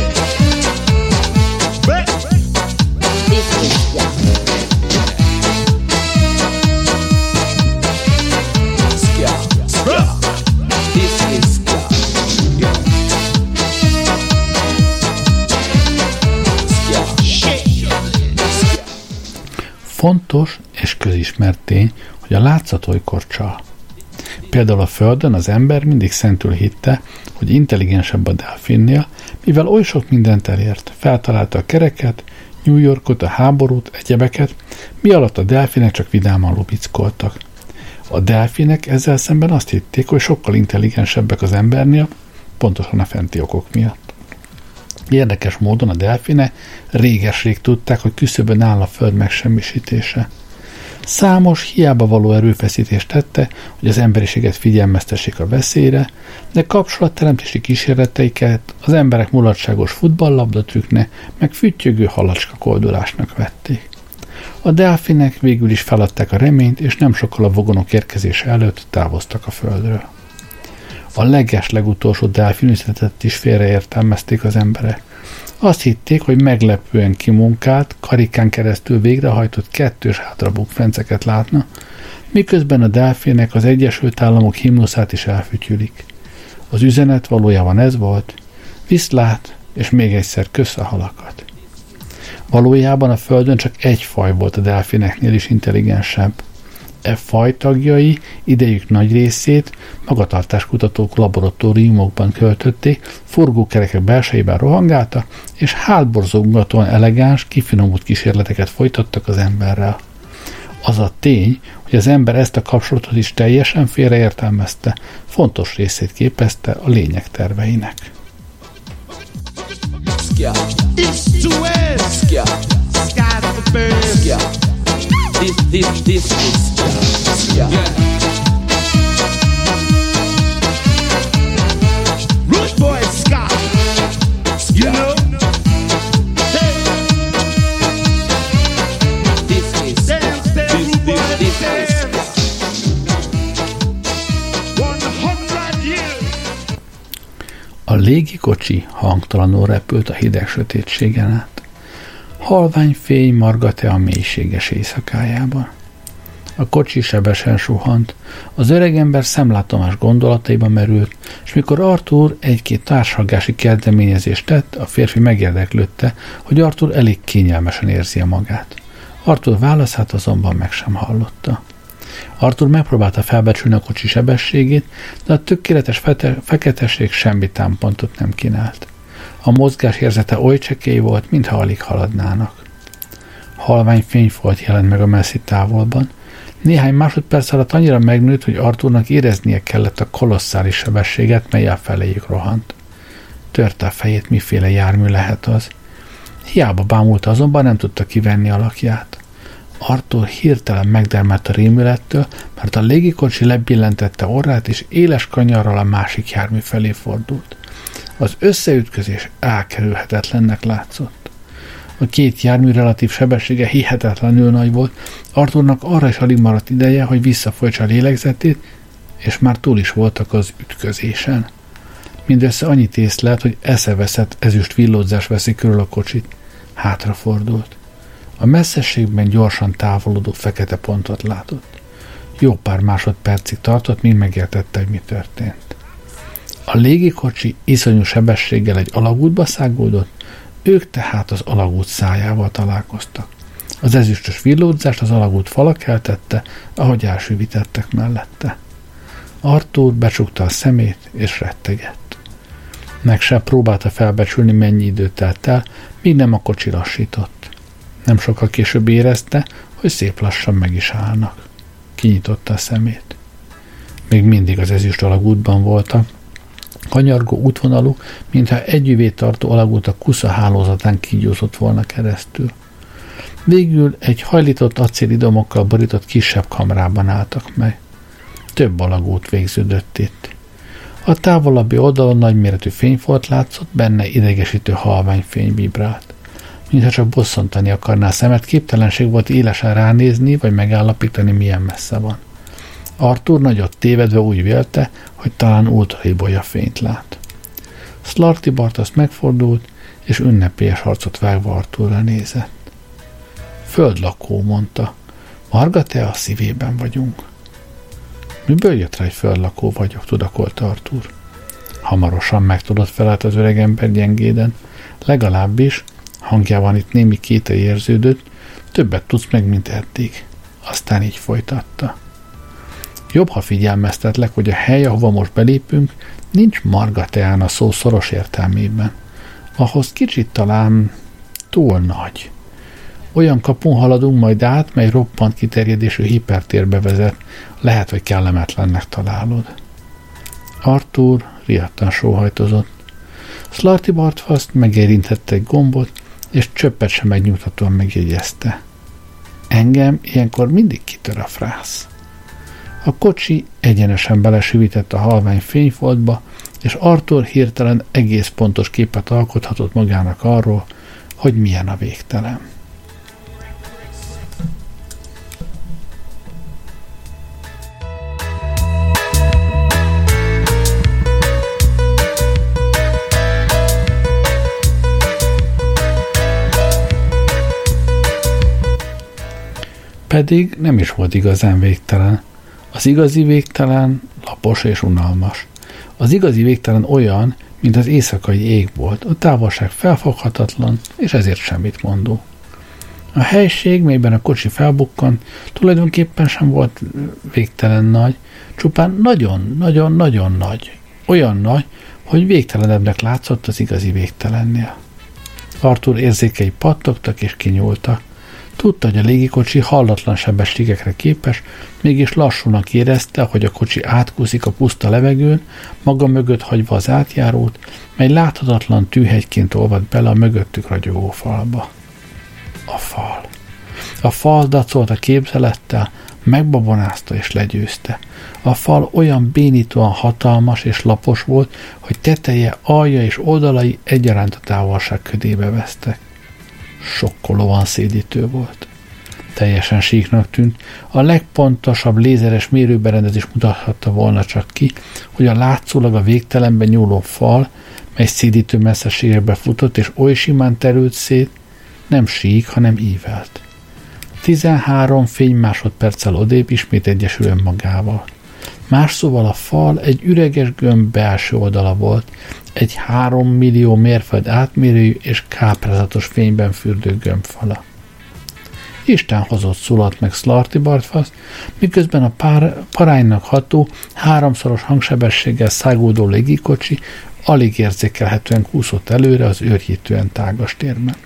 Fontos és közismert tény, hogy a látszat olykor csal. Például a Földön az ember mindig szentül hitte, hogy intelligensebb a delfinnél, mivel oly sok mindent elért, feltalálta a kereket, New Yorkot, a háborút, egyebeket, mi alatt a delfinek csak vidáman lubickoltak. A delfinek ezzel szemben azt hitték, hogy sokkal intelligensebbek az embernél, pontosan a fenti okok miatt. Érdekes módon a delfine réges-rég tudták, hogy küszöbön áll a föld megsemmisítése. Számos, hiába való erőfeszítést tette, hogy az emberiséget figyelmeztessék a veszélyre, de kapcsolatteremtési kísérleteiket az emberek mulatságos futballlabdatrükne, meg füttyögő halacska koldulásnak vették. A delfinek végül is feladták a reményt, és nem sokkal a vogonok érkezése előtt távoztak a földről. A leges legutolsó delfinüzenetet is félreértelmezték az emberek. Azt hitték, hogy meglepően kimunkált, karikán keresztül végrehajtott kettős hátrabukfenceket látna, miközben a delfének az Egyesült Államok himnuszát is elfütyülik. Az üzenet valójában ez volt, viszlát, és még egyszer kösz a halakat. Valójában a Földön csak egy faj volt a delfineknél is intelligensebb – e faj tagjai idejük nagy részét magatartáskutatók laboratóriumokban költötték, forgókerekek belsejében rohangálta, és hátborzongatóan elegáns, kifinomult kísérleteket folytattak az emberrel. Az a tény, hogy az ember ezt a kapcsolatot is teljesen félreértelmezte, fontos részét képezte a lényeg terveinek. East to west. Sky to birds. This, this, this is yeah. yeah. Root boy Scott, you yeah. know. Hey. This is dance, dance, this, this, this dance. A légikocsi hangtalanul repült a hideg sötétségen át. Halvány fény margate a mélységes éjszakájában. A kocsi sebesen suhant, az öregember szemlátomás gondolataiba merült, és mikor Arthur egy-két társalgási kezdeményezést tett, a férfi megérdeklődte, hogy Arthur elég kényelmesen érzi a magát. Arthur válaszát azonban meg sem hallotta. Arthur megpróbálta felbecsülni a kocsi sebességét, de a tökéletes fete- feketesség semmi támpontot nem kínált. A mozgás érzete oly csekély volt, mintha alig haladnának. Halvány fényfolt jelent meg a messzi távolban. Néhány másodperc alatt annyira megnőtt, hogy Arthurnak éreznie kellett a kolosszális sebességet, mely feléjük rohant. Törte a fejét, miféle jármű lehet az. Hiába bámulta, azonban nem tudta kivenni alakját. Arthur hirtelen megdermett a rémülettől, mert a légikocsi lebillentette orrát, és éles kanyarral a másik jármű felé fordult. Az összeütközés elkerülhetetlennek látszott. A két jármű relatív sebessége hihetetlenül nagy volt, Arthurnak arra is alig maradt ideje, hogy visszafolytsa a lélegzetét, és már túl is voltak az ütközésen. Mindössze annyit észlelt, hogy eszeveszett ezüst villódzás veszi körül a kocsit. Hátrafordult. A messzességben gyorsan távolodó fekete pontot látott. Jó pár másodpercig tartott, míg megértette, hogy mi történt. A légikocsi iszonyú sebességgel egy alagútba szágódott, ők tehát az alagút szájával találkoztak. Az ezüstös villódzást az alagút fala keltette, ahogy elsüvítettek mellette. Artúr becsukta a szemét, és rettegett. Meg sem próbálta felbecsülni, mennyi időt telt el, míg nem a kocsi lassított. Nem sokkal később érezte, hogy szép lassan meg is állnak. Kinyitotta a szemét. Még mindig az ezüst alagútban voltak, kanyargó útvonalú, mintha együvé tartó alagút a kusza hálózatán kígyózott volna keresztül. Végül egy hajlított acélidomokkal borított kisebb kamrában álltak meg. Több alagút végződött itt. A távolabbi oldalon nagyméretű fényfolt látszott, benne idegesítő halvány fény vibrált. mintha csak bosszantani akarná szemet, képtelenség volt élesen ránézni, vagy megállapítani, milyen messze van. Arthur nagyot tévedve úgy vélte, hogy talán ultraibolya fényt lát. Slarty Bart azt megfordult, és ünnepélyes harcot vágva Arthurra nézett. Földlakó, mondta. Marga, te a szívében vagyunk. Miből jött rá, hogy földlakó vagyok, tudakolta Arthur. Hamarosan megtudott felállt az öreg ember gyengéden. Legalábbis, hangjában itt némi kéte érződött, többet tudsz meg, mint eddig. Aztán így folytatta. Jobb, ha figyelmeztetlek, hogy a hely, ahova most belépünk, nincs margateán a szó szoros értelmében. Ahhoz kicsit talán túl nagy. Olyan kapun haladunk majd át, mely roppant kiterjedésű hipertérbe vezet. Lehet, hogy kellemetlennek találod. Arthur riadtan sóhajtozott. Slarty Bartfast megérintette egy gombot, és csöppet sem megnyugtatóan megjegyezte. Engem ilyenkor mindig kitör a frász. A kocsi egyenesen belesűvített a halvány fényfoltba, és Arthur hirtelen egész pontos képet alkothatott magának arról, hogy milyen a végtelen. Pedig nem is volt igazán végtelen. Az igazi végtelen lapos és unalmas. Az igazi végtelen olyan, mint az éjszakai ég volt, a távolság felfoghatatlan, és ezért semmit mondó. A helység, melyben a kocsi felbukkan, tulajdonképpen sem volt végtelen nagy, csupán nagyon-nagyon-nagyon nagy. Olyan nagy, hogy végtelenebbnek látszott az igazi végtelennél. Artur érzékei pattogtak és kinyúltak. Tudta, hogy a légikocsi hallatlan sebességekre képes, mégis lassúnak érezte, hogy a kocsi átkúszik a puszta levegőn, maga mögött hagyva az átjárót, mely láthatatlan tűhegyként olvad bele a mögöttük ragyogó falba. A fal. A fal dacolt a képzelettel, megbabonázta és legyőzte. A fal olyan bénítóan hatalmas és lapos volt, hogy teteje, alja és oldalai egyaránt a távolság ködébe vesztek sokkolóan szédítő volt. Teljesen síknak tűnt, a legpontosabb lézeres mérőberendezés mutathatta volna csak ki, hogy a látszólag a végtelenben nyúló fal, mely szédítő messzeségekbe futott, és oly simán terült szét, nem sík, hanem ívelt. 13 fénymásodperccel odébb ismét egyesül önmagával. Más szóval a fal egy üreges gömb belső oldala volt, egy három millió mérföld átmérőjű és káprázatos fényben fürdő gömbfala. Isten hozott szulat meg Slarty Bartfasz, miközben a pár, paránynak ható, háromszoros hangsebességgel szágódó légikocsi alig érzékelhetően kúszott előre az őrjítően tágas térben.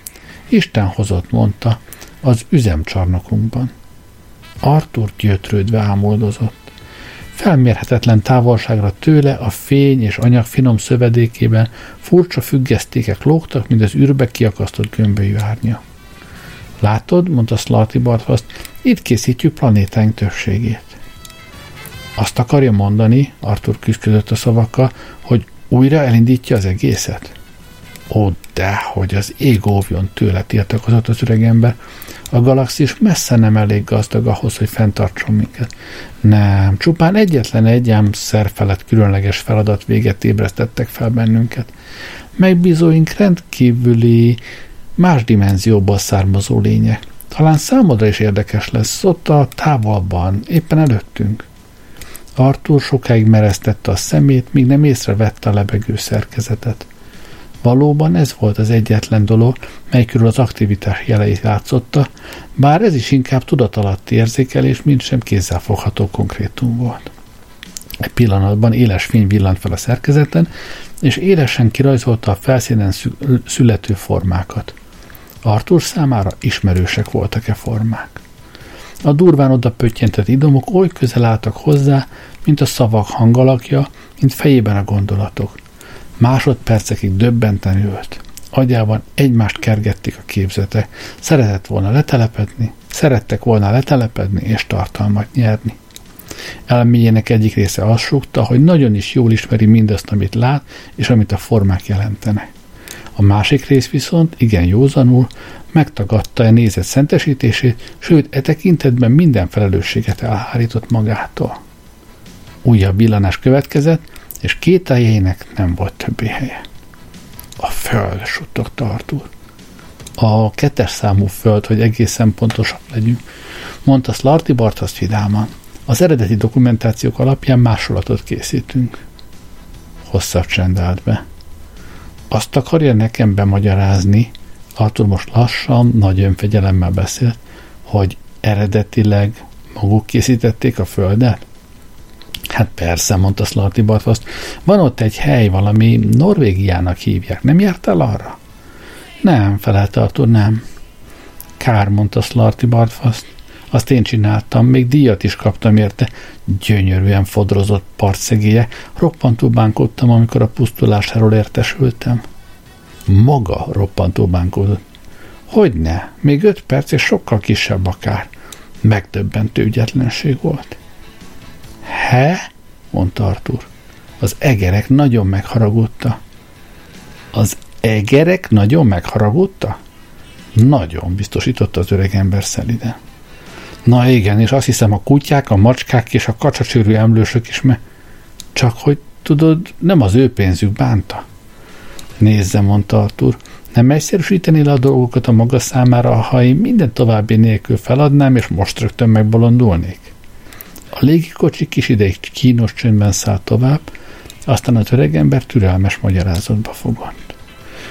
Isten hozott, mondta, az üzemcsarnokunkban. Artur gyötrődve ámoldozott. Felmérhetetlen távolságra tőle a fény és anyag finom szövedékében furcsa függesztékek lógtak, mint az űrbe kiakasztott gömbölyű árnya. Látod, mondta Slarty Bartfast, itt készítjük planétáink többségét. Azt akarja mondani, Arthur küzdött a szavakkal, hogy újra elindítja az egészet? Ó, de, hogy az ég óvjon tőle, tiltakozott az öregember. A galaxis messze nem elég gazdag ahhoz, hogy fenntartson minket. Nem, csupán egyetlen egy ám szerfelett különleges feladat véget ébresztettek fel bennünket. Megbízóink rendkívüli más dimenzióból származó lények. Talán számodra is érdekes lesz, ott a távolban, éppen előttünk. Arthur sokáig mereztette a szemét, míg nem észrevette a lebegő szerkezetet. Valóban ez volt az egyetlen dolog, mely körül az aktivitás jeleit látszotta, bár ez is inkább tudatalatti érzékelés, mint sem kézzelfogható konkrétum volt. Egy pillanatban éles fény villant fel a szerkezeten, és élesen kirajzolta a felszínen születő formákat. Artur számára ismerősek voltak e formák. A durván oda pöttyentett idomok oly közel álltak hozzá, mint a szavak hangalakja, mint fejében a gondolatok. Másodpercekig döbbenten ült. Agyában egymást kergették a képzete. Szeretett volna letelepedni, szerettek volna letelepedni és tartalmat nyerni. Elméjének egyik része azt súgta, hogy nagyon is jól ismeri mindazt, amit lát, és amit a formák jelentenek. A másik rész viszont igen józanul megtagadta a nézet szentesítését, sőt, e tekintetben minden felelősséget elhárított magától. Újabb villanás következett, és két nem volt többé helye. A föld, suttogta Artur. A kettes számú föld, hogy egészen pontosak legyünk, mondta Slarty Barthoz vidáman. Az eredeti dokumentációk alapján másolatot készítünk. Hosszabb csend állt be. Azt akarja nekem bemagyarázni, Artur most lassan, nagy önfegyelemmel beszélt, hogy eredetileg maguk készítették a földet? Hát persze, mondta Slarty Bartfast. Van ott egy hely, valami Norvégiának hívják. Nem jártál arra? Nem, felelte Artur, nem. Kár, mondta Slarty Bartfast. Azt én csináltam, még díjat is kaptam érte. Gyönyörűen fodrozott partszegélye. Roppantó bánkodtam, amikor a pusztulásáról értesültem. Maga roppantó bánkodott. Hogyne, még öt perc és sokkal kisebb akár. Megdöbbentő ügyetlenség volt. He? mondta Artur. Az egerek nagyon megharagudta. Az egerek nagyon megharagudta? Nagyon, biztosította az öreg ember szeliden. Na igen, és azt hiszem a kutyák, a macskák és a kacsacsőrű emlősök is, mert csak hogy tudod, nem az ő pénzük bánta. Nézze, mondta Artur, nem egyszerűsíteni le a dolgokat a maga számára, ha én minden további nélkül feladnám, és most rögtön megbolondulnék? A légikocsi kis ideig kínos csöndben szállt tovább, aztán az öregember türelmes magyarázatba fogott.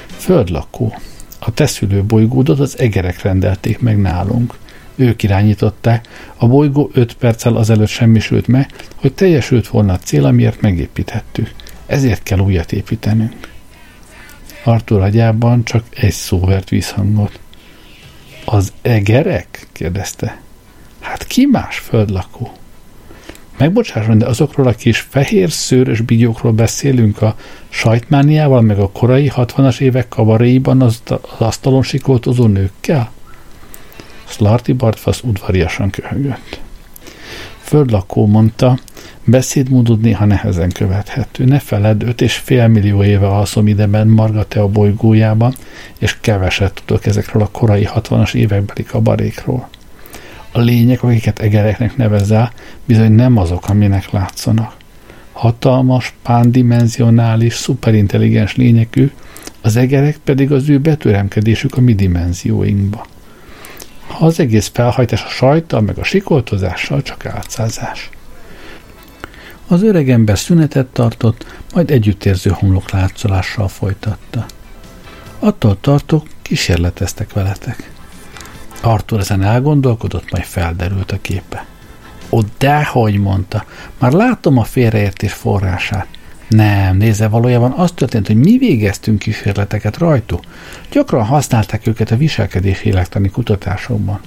Földlakó. A teszülő bolygódot az egerek rendelték meg nálunk. Ők irányították, a bolygó öt perccel azelőtt semmisült meg, hogy teljesült volna a cél, amiért megépítettük. Ezért kell újat építenünk. Artur agyában csak egy szó vert vízhangot. Az egerek? kérdezte. Hát ki más földlakó? Megbocsásson, de azokról a kis fehér szőrös bigyókról beszélünk a sajtmániával, meg a korai 60-as évek kavaréiban az, az asztalon sikoltozó nőkkel? Slarty Bartfasz udvariasan köhögött. Földlakó mondta, beszédmódod néha nehezen követhető. Ne feled, öt és fél millió éve alszom ideben Margate a bolygójában, és keveset tudok ezekről a korai 60-as évekbeli kabarékról. A lények, akiket egereknek nevezel, bizony nem azok, aminek látszanak. Hatalmas, pándimenzionális, szuperintelligens lényekű, az egerek pedig az ő betöremkedésük a mi dimenzióinkba. Ha az egész felhajtás a sajttal, meg a sikoltozással csak átszázás. Az öreg ember szünetet tartott, majd együttérző homlok látszolással folytatta. Attól tartok, kísérleteztek veletek. Arthur ezen elgondolkodott, majd felderült a képe. Ó, dehogy, mondta. Már látom a félreértés forrását. Nem, nézze, valójában az történt, hogy mi végeztünk kísérleteket rajtuk. Gyakran használták őket a viselkedés élettani kutatásokban.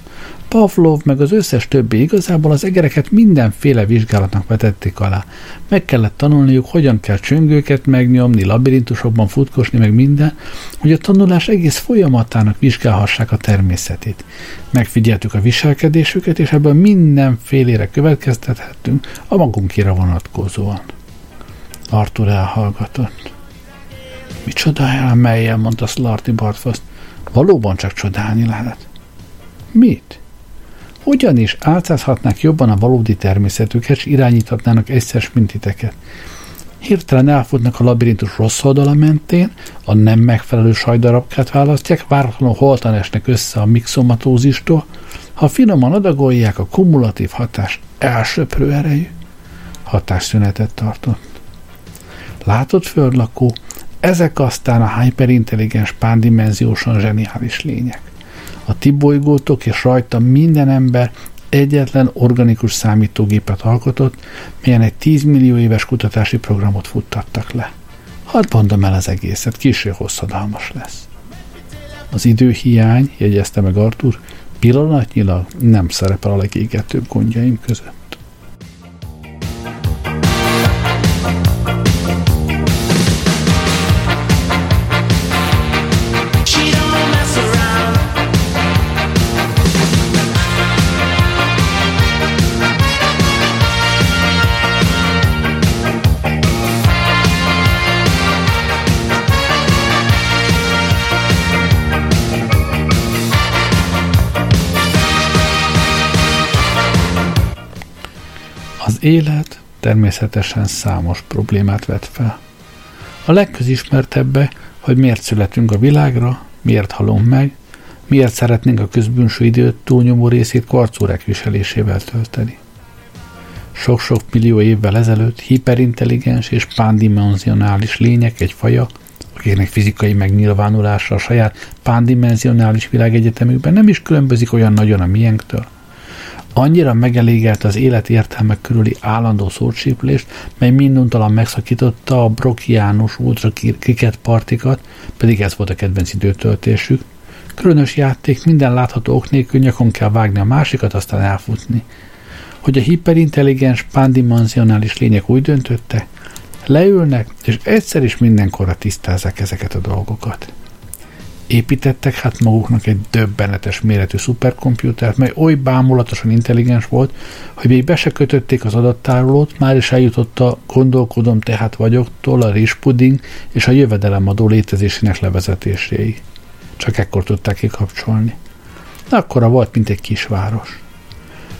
Pavlov meg az összes többi igazából az egereket mindenféle vizsgálatnak vetették alá. Meg kellett tanulniuk, hogyan kell csöngőket megnyomni, labirintusokban futkosni, meg minden, hogy a tanulás egész folyamatának vizsgálhassák a természetét. Megfigyeltük a viselkedésüket, és ebből mindenfélére következtethettünk a magunkira vonatkozóan. Artur elhallgatott. Micsoda elmelyen, mondta Slarty Bartfast. Valóban csak csodálni lehet. Mit? Hogyan is álcázhatnák jobban a valódi természetüket, és irányíthatnának egyszer mintiteket? Hirtelen elfutnak a labirintus rossz oldala mentén, a nem megfelelő sajdarabkát választják, váratlanul holtan esnek össze a mixomatózistól, ha finoman adagolják, a kumulatív hatás elsöprő erejű. Hatásszünetet tartott. Látod, földlakó, ezek aztán a hyperintelligens pándimenziósan zseniális lények. A ti bolygótok és rajta minden ember egyetlen organikus számítógépet alkotott, melyen egy 10 millió éves kutatási programot futtattak le. Hadd mondom el az egészet, késő hosszadalmas lesz. Az időhiány, jegyezte meg Artur, pillanatnyilag nem szerepel a legégetőbb gondjaim között. Élet természetesen számos problémát vet fel. A legközismertebbe, hogy miért születünk a világra, miért halunk meg, miért szeretnénk a közbűnső időt túlnyomó részét karcórek viselésével tölteni. Sok-sok millió évvel ezelőtt hiperintelligens és pándimenzionális lények egy faja, akiknek fizikai megnyilvánulása a saját pándimenzionális világegyetemükben nem is különbözik olyan nagyon a miénktől, annyira megelégelt az élet értelmek körüli állandó szócsíplést, mely minduntalan megszakította a brokiánus ultrakiket partikat, pedig ez volt a kedvenc időtöltésük. Különös játék, minden látható ok nélkül nyakon kell vágni a másikat, aztán elfutni. Hogy a hiperintelligens, pandimensionális lények úgy döntötte, leülnek, és egyszer is mindenkorra tisztázzák ezeket a dolgokat építettek hát maguknak egy döbbenetes méretű szuperkomputert, mely oly bámulatosan intelligens volt, hogy még be se kötötték az adattárolót, már is eljutott a gondolkodom tehát vagyoktól a rizspuding és a jövedelemadó létezésének levezetéséig. Csak ekkor tudták kikapcsolni. Akkora volt, mint egy kisváros.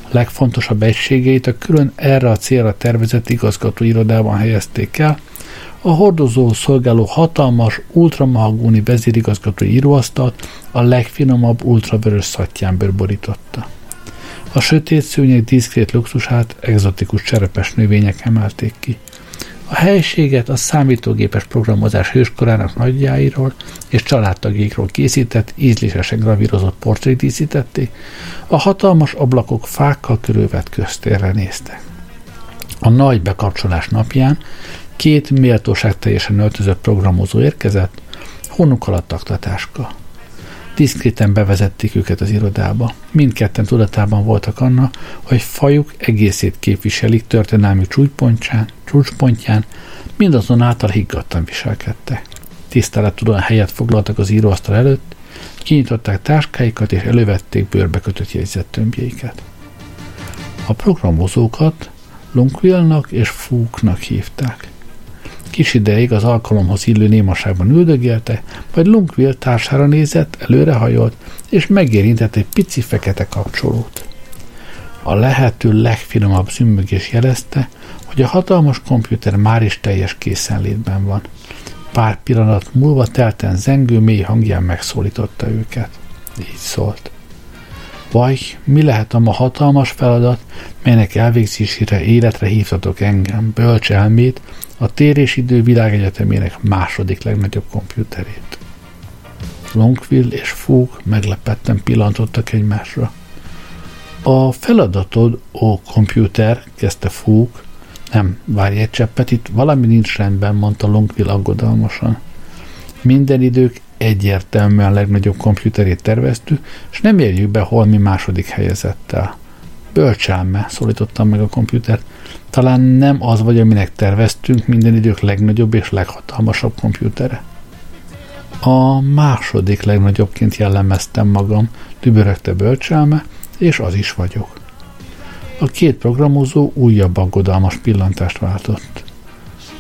A legfontosabb egységeit a külön erre a célra tervezett igazgatóirodában helyezték el, a hordozó szolgáló hatalmas, ultramahagóni vezérigazgatói íróasztalt a legfinomabb ultravörös szattyánbőr borította. A sötét szőnyeg diszkrét luxusát egzotikus cserepes növények emelték ki. A helységet a számítógépes programozás hőskorának nagyjáiról és családtagjaikról készített, ízlésesen gravírozott portrét díszítették, a hatalmas ablakok fákkal körülvett köztérre néztek. A nagy bekapcsolás napján Két méltóság teljesen öltözött programozó érkezett, hónuk alatt taktatáska. Diszkréten bevezették őket az irodába. Mindketten tudatában voltak annak, hogy fajuk egészét képviselik történelmi csúcspontján, csúcspontján, mindazonáltal higgadtan viselkedtek. Tisztelettudóan helyet foglaltak az íróasztal előtt, kinyitották táskáikat és elővették bőrbe kötött jegyzettömbjeiket. A programozókat Lunkville-nak és Fúknak hívták. Kis ideig az alkalomhoz illő némaságban üldögélte, majd Lunkville társára nézett, előrehajolt, és megérintett egy pici fekete kapcsolót. A lehető legfinomabb zümmögés jelezte, hogy a hatalmas komputer már is teljes készenlétben van. Pár pillanat múlva telten zengő mély hangján megszólította őket. Így szólt. Vaj, mi lehet a ma hatalmas feladat, melynek elvégzésére életre hívtatok engem, bölcs elmét, a tér és idő világegyetemének második legnagyobb komputerét. Longville és Fug meglepetten pillantottak egymásra. A feladatod, ó komputer, kezdte Fug. Nem, várj egy cseppet, itt valami nincs rendben, mondta Longville aggodalmasan. Minden idők egyértelműen legnagyobb komputerét terveztük, és nem érjük be holmi második helyezettel. Bölcselme, szólítottam meg a komputert. Talán nem az vagy, aminek terveztünk minden idők legnagyobb és leghatalmasabb komputere. A második legnagyobbként jellemeztem magam, tübörögte bölcselme, és az is vagyok. A két programozó újabb aggodalmas pillantást váltott.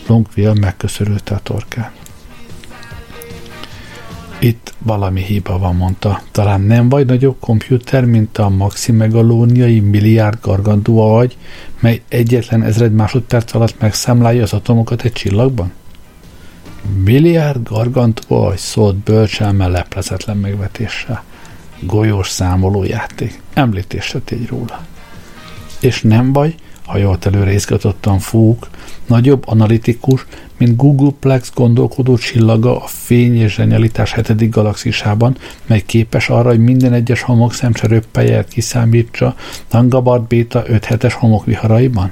Longville megköszörülte a torkát. Itt valami hiba van, mondta. Talán nem vagy nagyobb komputer, mint a maximegalóniai milliárd gargantúa agy, mely egyetlen ezred másodperc alatt megszámlálja az atomokat egy csillagban? Milliárd gargantúa agy szólt bölcselme leplezetlen megvetéssel. Golyós számolójáték. Említésre tégy róla. És nem vagy, hajolt előre izgatottan fúk, nagyobb analitikus, mint Googleplex gondolkodó csillaga a fény és zsenialitás hetedik galaxisában, mely képes arra, hogy minden egyes homokszemcse röppelyet kiszámítsa Nangabard Beta 5 hetes homokviharaiban?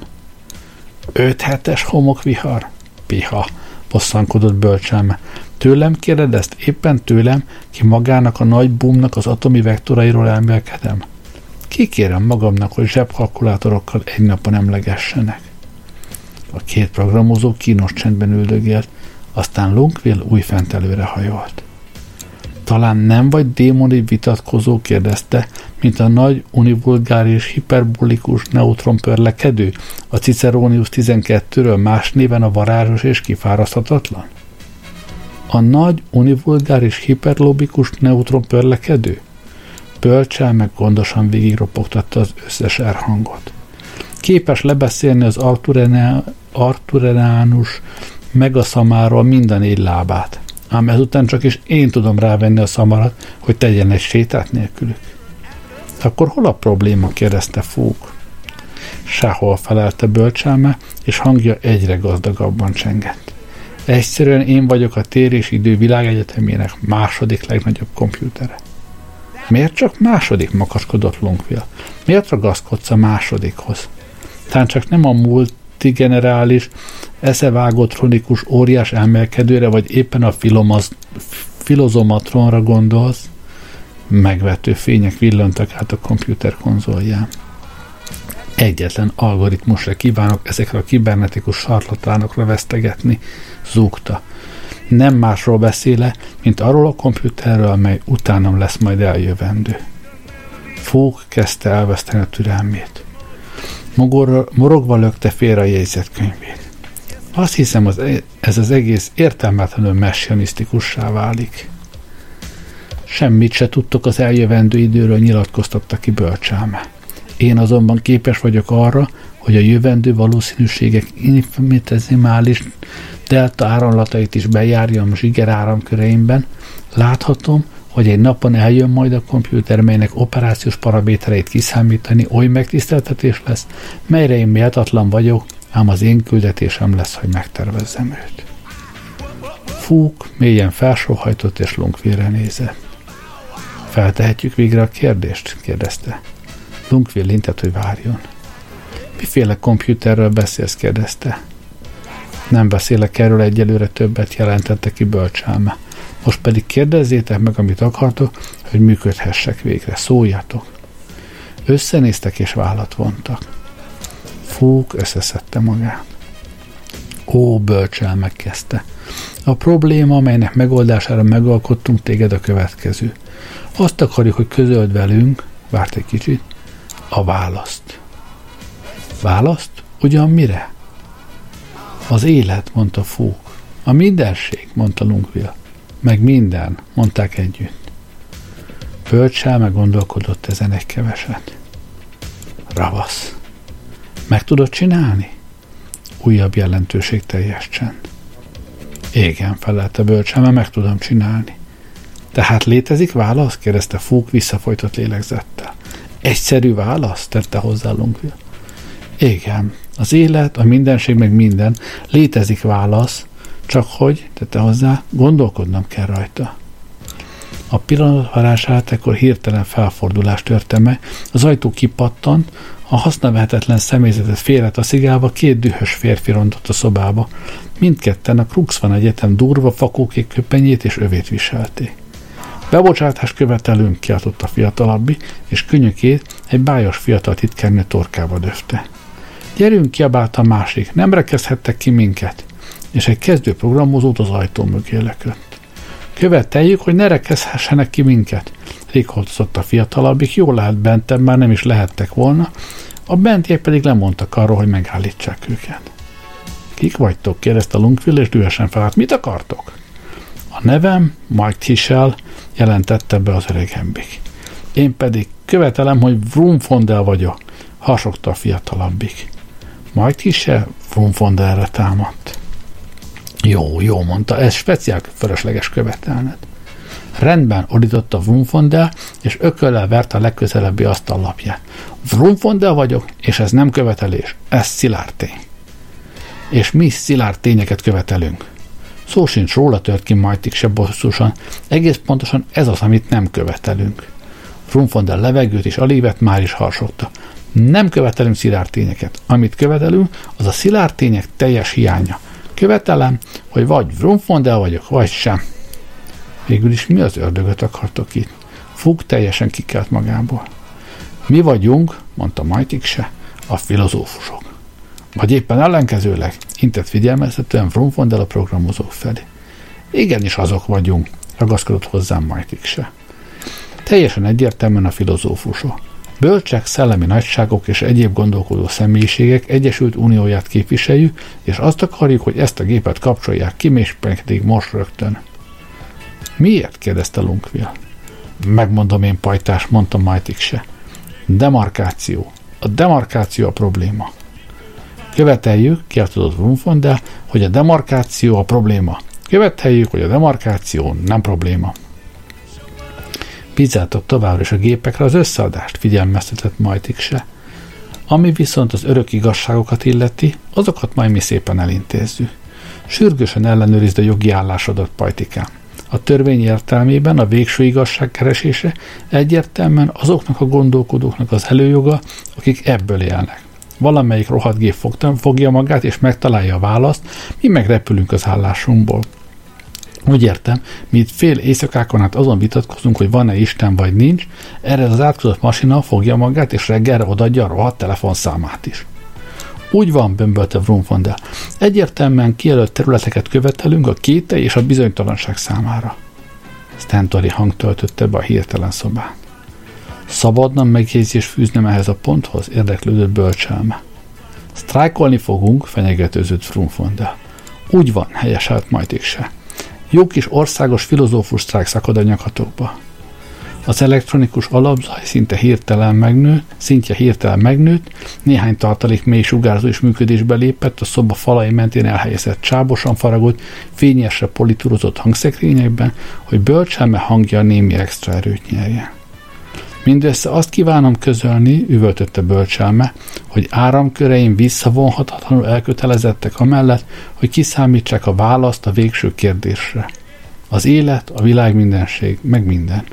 5 hetes homokvihar? Piha, bosszankodott bölcselme. Tőlem kérded ezt? Éppen tőlem, ki magának a nagy boomnak az atomi vektorairól elmélkedem? Kikérem magamnak, hogy zsebkalkulátorokkal egy napon emlegessenek. A két programozó kínos csendben üldögélt, aztán Longville újfent előre hajolt. Talán nem vagy démoni vitatkozó, kérdezte, mint a nagy univulgáris hiperbolikus neutronpörlekedő, a Ciceronius 12-ről más néven a varázsos és kifáraszthatatlan? A nagy univulgáris hiperlobikus neutronpörlekedő? Bölcsel meg gondosan végigropogtatta az összes erhangot. Képes lebeszélni az Arturánus megaszamáról minden négy lábát. Ám ezután csak is én tudom rávenni a szamarat, hogy tegyen egy sétát nélkülük. Akkor hol a probléma? kérdezte Fúk. Sehol felelte bölcselme, és hangja egyre gazdagabban csengett. Egyszerűen én vagyok a tér és idő világegyetemének második legnagyobb kompjútere. Miért csak második makaskodott Lungville? Miért ragaszkodsz a másodikhoz? Tán csak nem a multigenerális, eszevágott chronikus óriás emelkedőre, vagy éppen a filomaz, filozomatronra gondolsz? Megvető fények villantak át a komputer konzolján. Egyetlen algoritmusra kívánok ezekre a kibernetikus sarlatánokra vesztegetni, zúgta. Nem másról beszéle, mint arról a komputerről, mely utánam lesz majd eljövendő. Fók kezdte elveszteni a türelmét. Mogorra, morogva lökte félre a jegyzetkönyvét. Azt hiszem, az, e- ez az egész értelmetlenül messianisztikussá válik. Semmit se tudtok az eljövendő időről nyilatkoztatta ki bölcsáme. Én azonban képes vagyok arra, hogy a jövendő valószínűségek infinitesimális delta áramlatait is bejárjam zsiger áramköreimben, láthatom, hogy egy napon eljön majd a kompjúter, melynek operációs paramétereit kiszámítani oly megtiszteltetés lesz, melyre én méltatlan vagyok, ám az én küldetésem lesz, hogy megtervezzem őt. Fúk mélyen felsóhajtott és Lungville nézett. Feltehetjük végre a kérdést? kérdezte. Lungville intett, hogy várjon. Miféle kompjúterről beszélsz? kérdezte. Nem beszélek erről egyelőre többet, jelentette ki bölcsáme. Most pedig kérdezzétek meg, amit akartok, hogy működhessek végre. Szóljatok. Összenéztek és vállat vontak. Fúk összeszedte magát. Ó, bölcsel megkezdte. A probléma, amelynek megoldására megalkottunk téged a következő. Azt akarjuk, hogy közöld velünk, várt egy kicsit, a választ. Választ? Ugyan mire? Az élet, mondta Fúk. A mindenség, mondta Lungville. Meg minden, mondták együtt. Bölcsel meggondolkodott ezen egy keveset. Ravasz. Meg tudod csinálni? Újabb jelentőség teljes csend. Igen, felelte bölcsel, mert meg tudom csinálni. Tehát létezik válasz? kérdezte Fúk visszafolytott lélegzettel. Egyszerű válasz? tette hozzá Lungville. Igen, az élet, a mindenség, meg minden. Létezik válasz, csak hogy, tette hozzá, gondolkodnom kell rajta. A pillanat varázsát ekkor hirtelen felfordulás törte meg, az ajtó kipattant, a használhatatlan személyzetet félretaszigálva két dühös férfi rontott a szobába. Mindketten a Kruxvan Egyetem durva fakókék köpenyét és övét viselték. Bebocsátást követelünk, kiáltott a fiatalabbi, és könyökét egy bájos fiatal titkárnő torkába döfte. Gyerünk, kiabált a másik, nem rekezhettek ki minket, és egy kezdő programozót az ajtó mögé lekött. Követeljük, hogy ne rekezhessenek ki minket, rikoltozott a fiatalabbik, jól lehet bentem, már nem is lehettek volna, a bentiek pedig lemondtak arról, hogy megállítsák őket. Kik vagytok? kérdezte Lungfill, és dühösen felállt. Mit akartok? A nevem Mike Tischel jelentette be az öreg embik. Én pedig követelem, hogy Vrumfondel vagyok, hasogta a fiatalabbik. Mike Tischel Vrumfondelre támadt. Jó, jó, mondta, ez speciál fölösleges követelned. Rendben ordította Vrumfondel, és ököllel verte a legközelebbi asztallapját. Vrumfondel vagyok, és ez nem követelés, ez szilárd tény. És mi szilárd tényeket követelünk. Szó sincs róla tört ki Majtik se bosszusan, egész pontosan ez az, amit nem követelünk. Vrumfondel levegőt és alévet már is harsogta. Nem követelünk szilárd tényeket. Amit követelünk, az a szilárd tények teljes hiánya. Követelem, hogy vagy Vrumfondel vagyok, vagy sem. Végül is mi az ördögöt akartok itt? Fug teljesen kikelt magából. Mi vagyunk, mondta Majtik se, a filozófusok. Vagy éppen ellenkezőleg, intett figyelmeztetően Vrumfondel a programozók felé. Igenis azok vagyunk, ragaszkodott hozzám Majtik se. Teljesen egyértelműen a filozófusok. Bölcsek, szellemi nagyságok és egyéb gondolkodó személyiségek Egyesült Unióját képviseljük, és azt akarjuk, hogy ezt a gépet kapcsolják ki, és pedig most rögtön. Miért? kérdezte Lunkville. Megmondom én, pajtás, mondta Majtik se. Demarkáció. A demarkáció a probléma. Követeljük, kiáltodott Rumfon, de hogy a demarkáció a probléma. Követeljük, hogy a demarkáció nem probléma. Bízzátok továbbra is a gépekre az összeadást, figyelmeztetett Majtik se. Ami viszont az örök igazságokat illeti, azokat majd mi szépen elintézzük. Sürgősen ellenőrizd a jogi állásodat, Pajtikám. A törvény értelmében a végső igazság keresése egyértelműen azoknak a gondolkodóknak az előjoga, akik ebből élnek. Valamelyik rohadt gép fogja magát és megtalálja a választ, mi megrepülünk az állásunkból. Úgy értem, mi itt fél éjszakákon át azon vitatkozunk, hogy van-e Isten vagy nincs, erre az átkozott masina fogja magát, és reggelre odaadja a rohadt telefonszámát is. Úgy van, bömbölte Vrumfondel. Egyértelműen kijelölt területeket követelünk a kéte és a bizonytalanság számára. Stentori hang töltötte be a hirtelen szobát. Szabadna megjegyzés fűznem ehhez a ponthoz, érdeklődött bölcselme. Sztrájkolni fogunk, fenyegetőzött Frumfonda. Úgy van, helyeselt majd se. Jó kis országos filozófus sztrájk szakad a nyakatokba. Az elektronikus alapzaj szinte hirtelen megnőtt, szintje hirtelen megnőtt, néhány tartalék mély sugárzó is működésbe lépett, a szoba falai mentén elhelyezett csábosan faragott, fényesre politúrozott hangszekrényekben, hogy bölcselme hangja némi extra erőt nyerjen. Mindössze azt kívánom közölni, üvöltötte bölcselme, hogy áramköreim visszavonhatatlanul elkötelezettek amellett, hogy kiszámítsák a választ a végső kérdésre. Az élet, a világ mindenség, meg minden.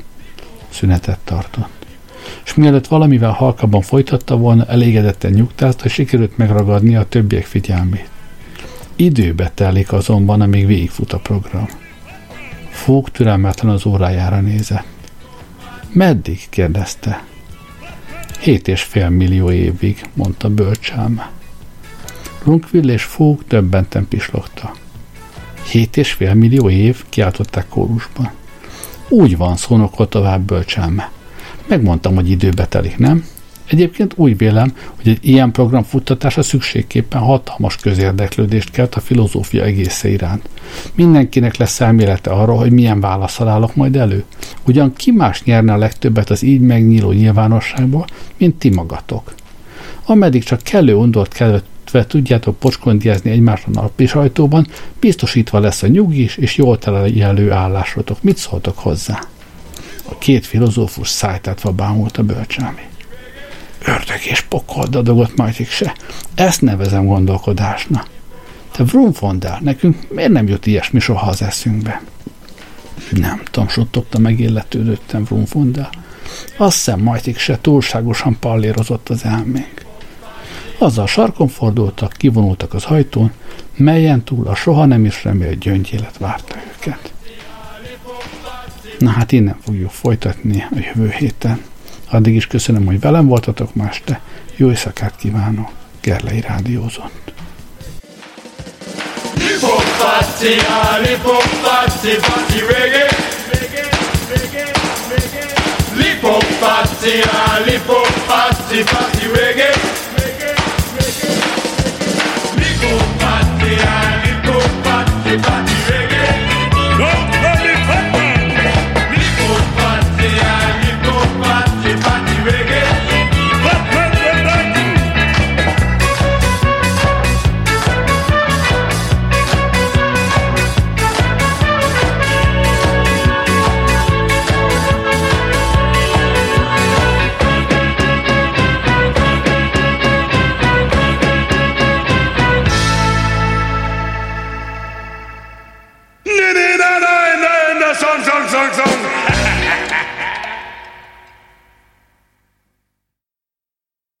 Szünetet tartott. És mielőtt valamivel halkabban folytatta volna, elégedetten nyugtázt, hogy sikerült megragadni a többiek figyelmét. Időbe telik azonban, amíg végigfut a program. Fók türelmetlen az órájára nézett. Meddig? kérdezte. Hét és fél millió évig, mondta bölcselme. Runkvill és Fók többenten pislogta. Hét és fél millió év, kiáltották kórusban. Úgy van, szónokolt tovább bölcselme. Megmondtam, hogy időbe telik, nem? Egyébként úgy vélem, hogy egy ilyen program futtatása szükségképpen hatalmas közérdeklődést kelt a filozófia egésze iránt. Mindenkinek lesz elmélete arra, hogy milyen válaszol állok majd elő. Ugyan ki más nyerne a legtöbbet az így megnyíló nyilvánosságból, mint ti magatok. Ameddig csak kellő undort kellett tudjátok pocskondiázni egymást a napi sajtóban, biztosítva lesz a nyugis és jól teleljelő állásotok. Mit szóltok hozzá? A két filozófus szájtátva bámult a bölcsámi. Ördög és pokol dadogott majd se. Ezt nevezem gondolkodásnak. Te Vrumfondál, nekünk miért nem jut ilyesmi soha az eszünkbe? Nem tudom, suttogta megilletődöttem Vrumfondál. Azt hiszem, majd se túlságosan pallérozott az elménk. Azzal sarkon fordultak, kivonultak az hajtón, melyen túl a soha nem is remélt gyöngyélet várta őket. Na hát innen fogjuk folytatni a jövő héten. Addig is köszönöm, hogy velem voltatok ma este. Jó éjszakát kívánok. Gerlei Rádiózott. Lipopati, lipopati, pati reggae. Lipopati, lipopati, pati reggae.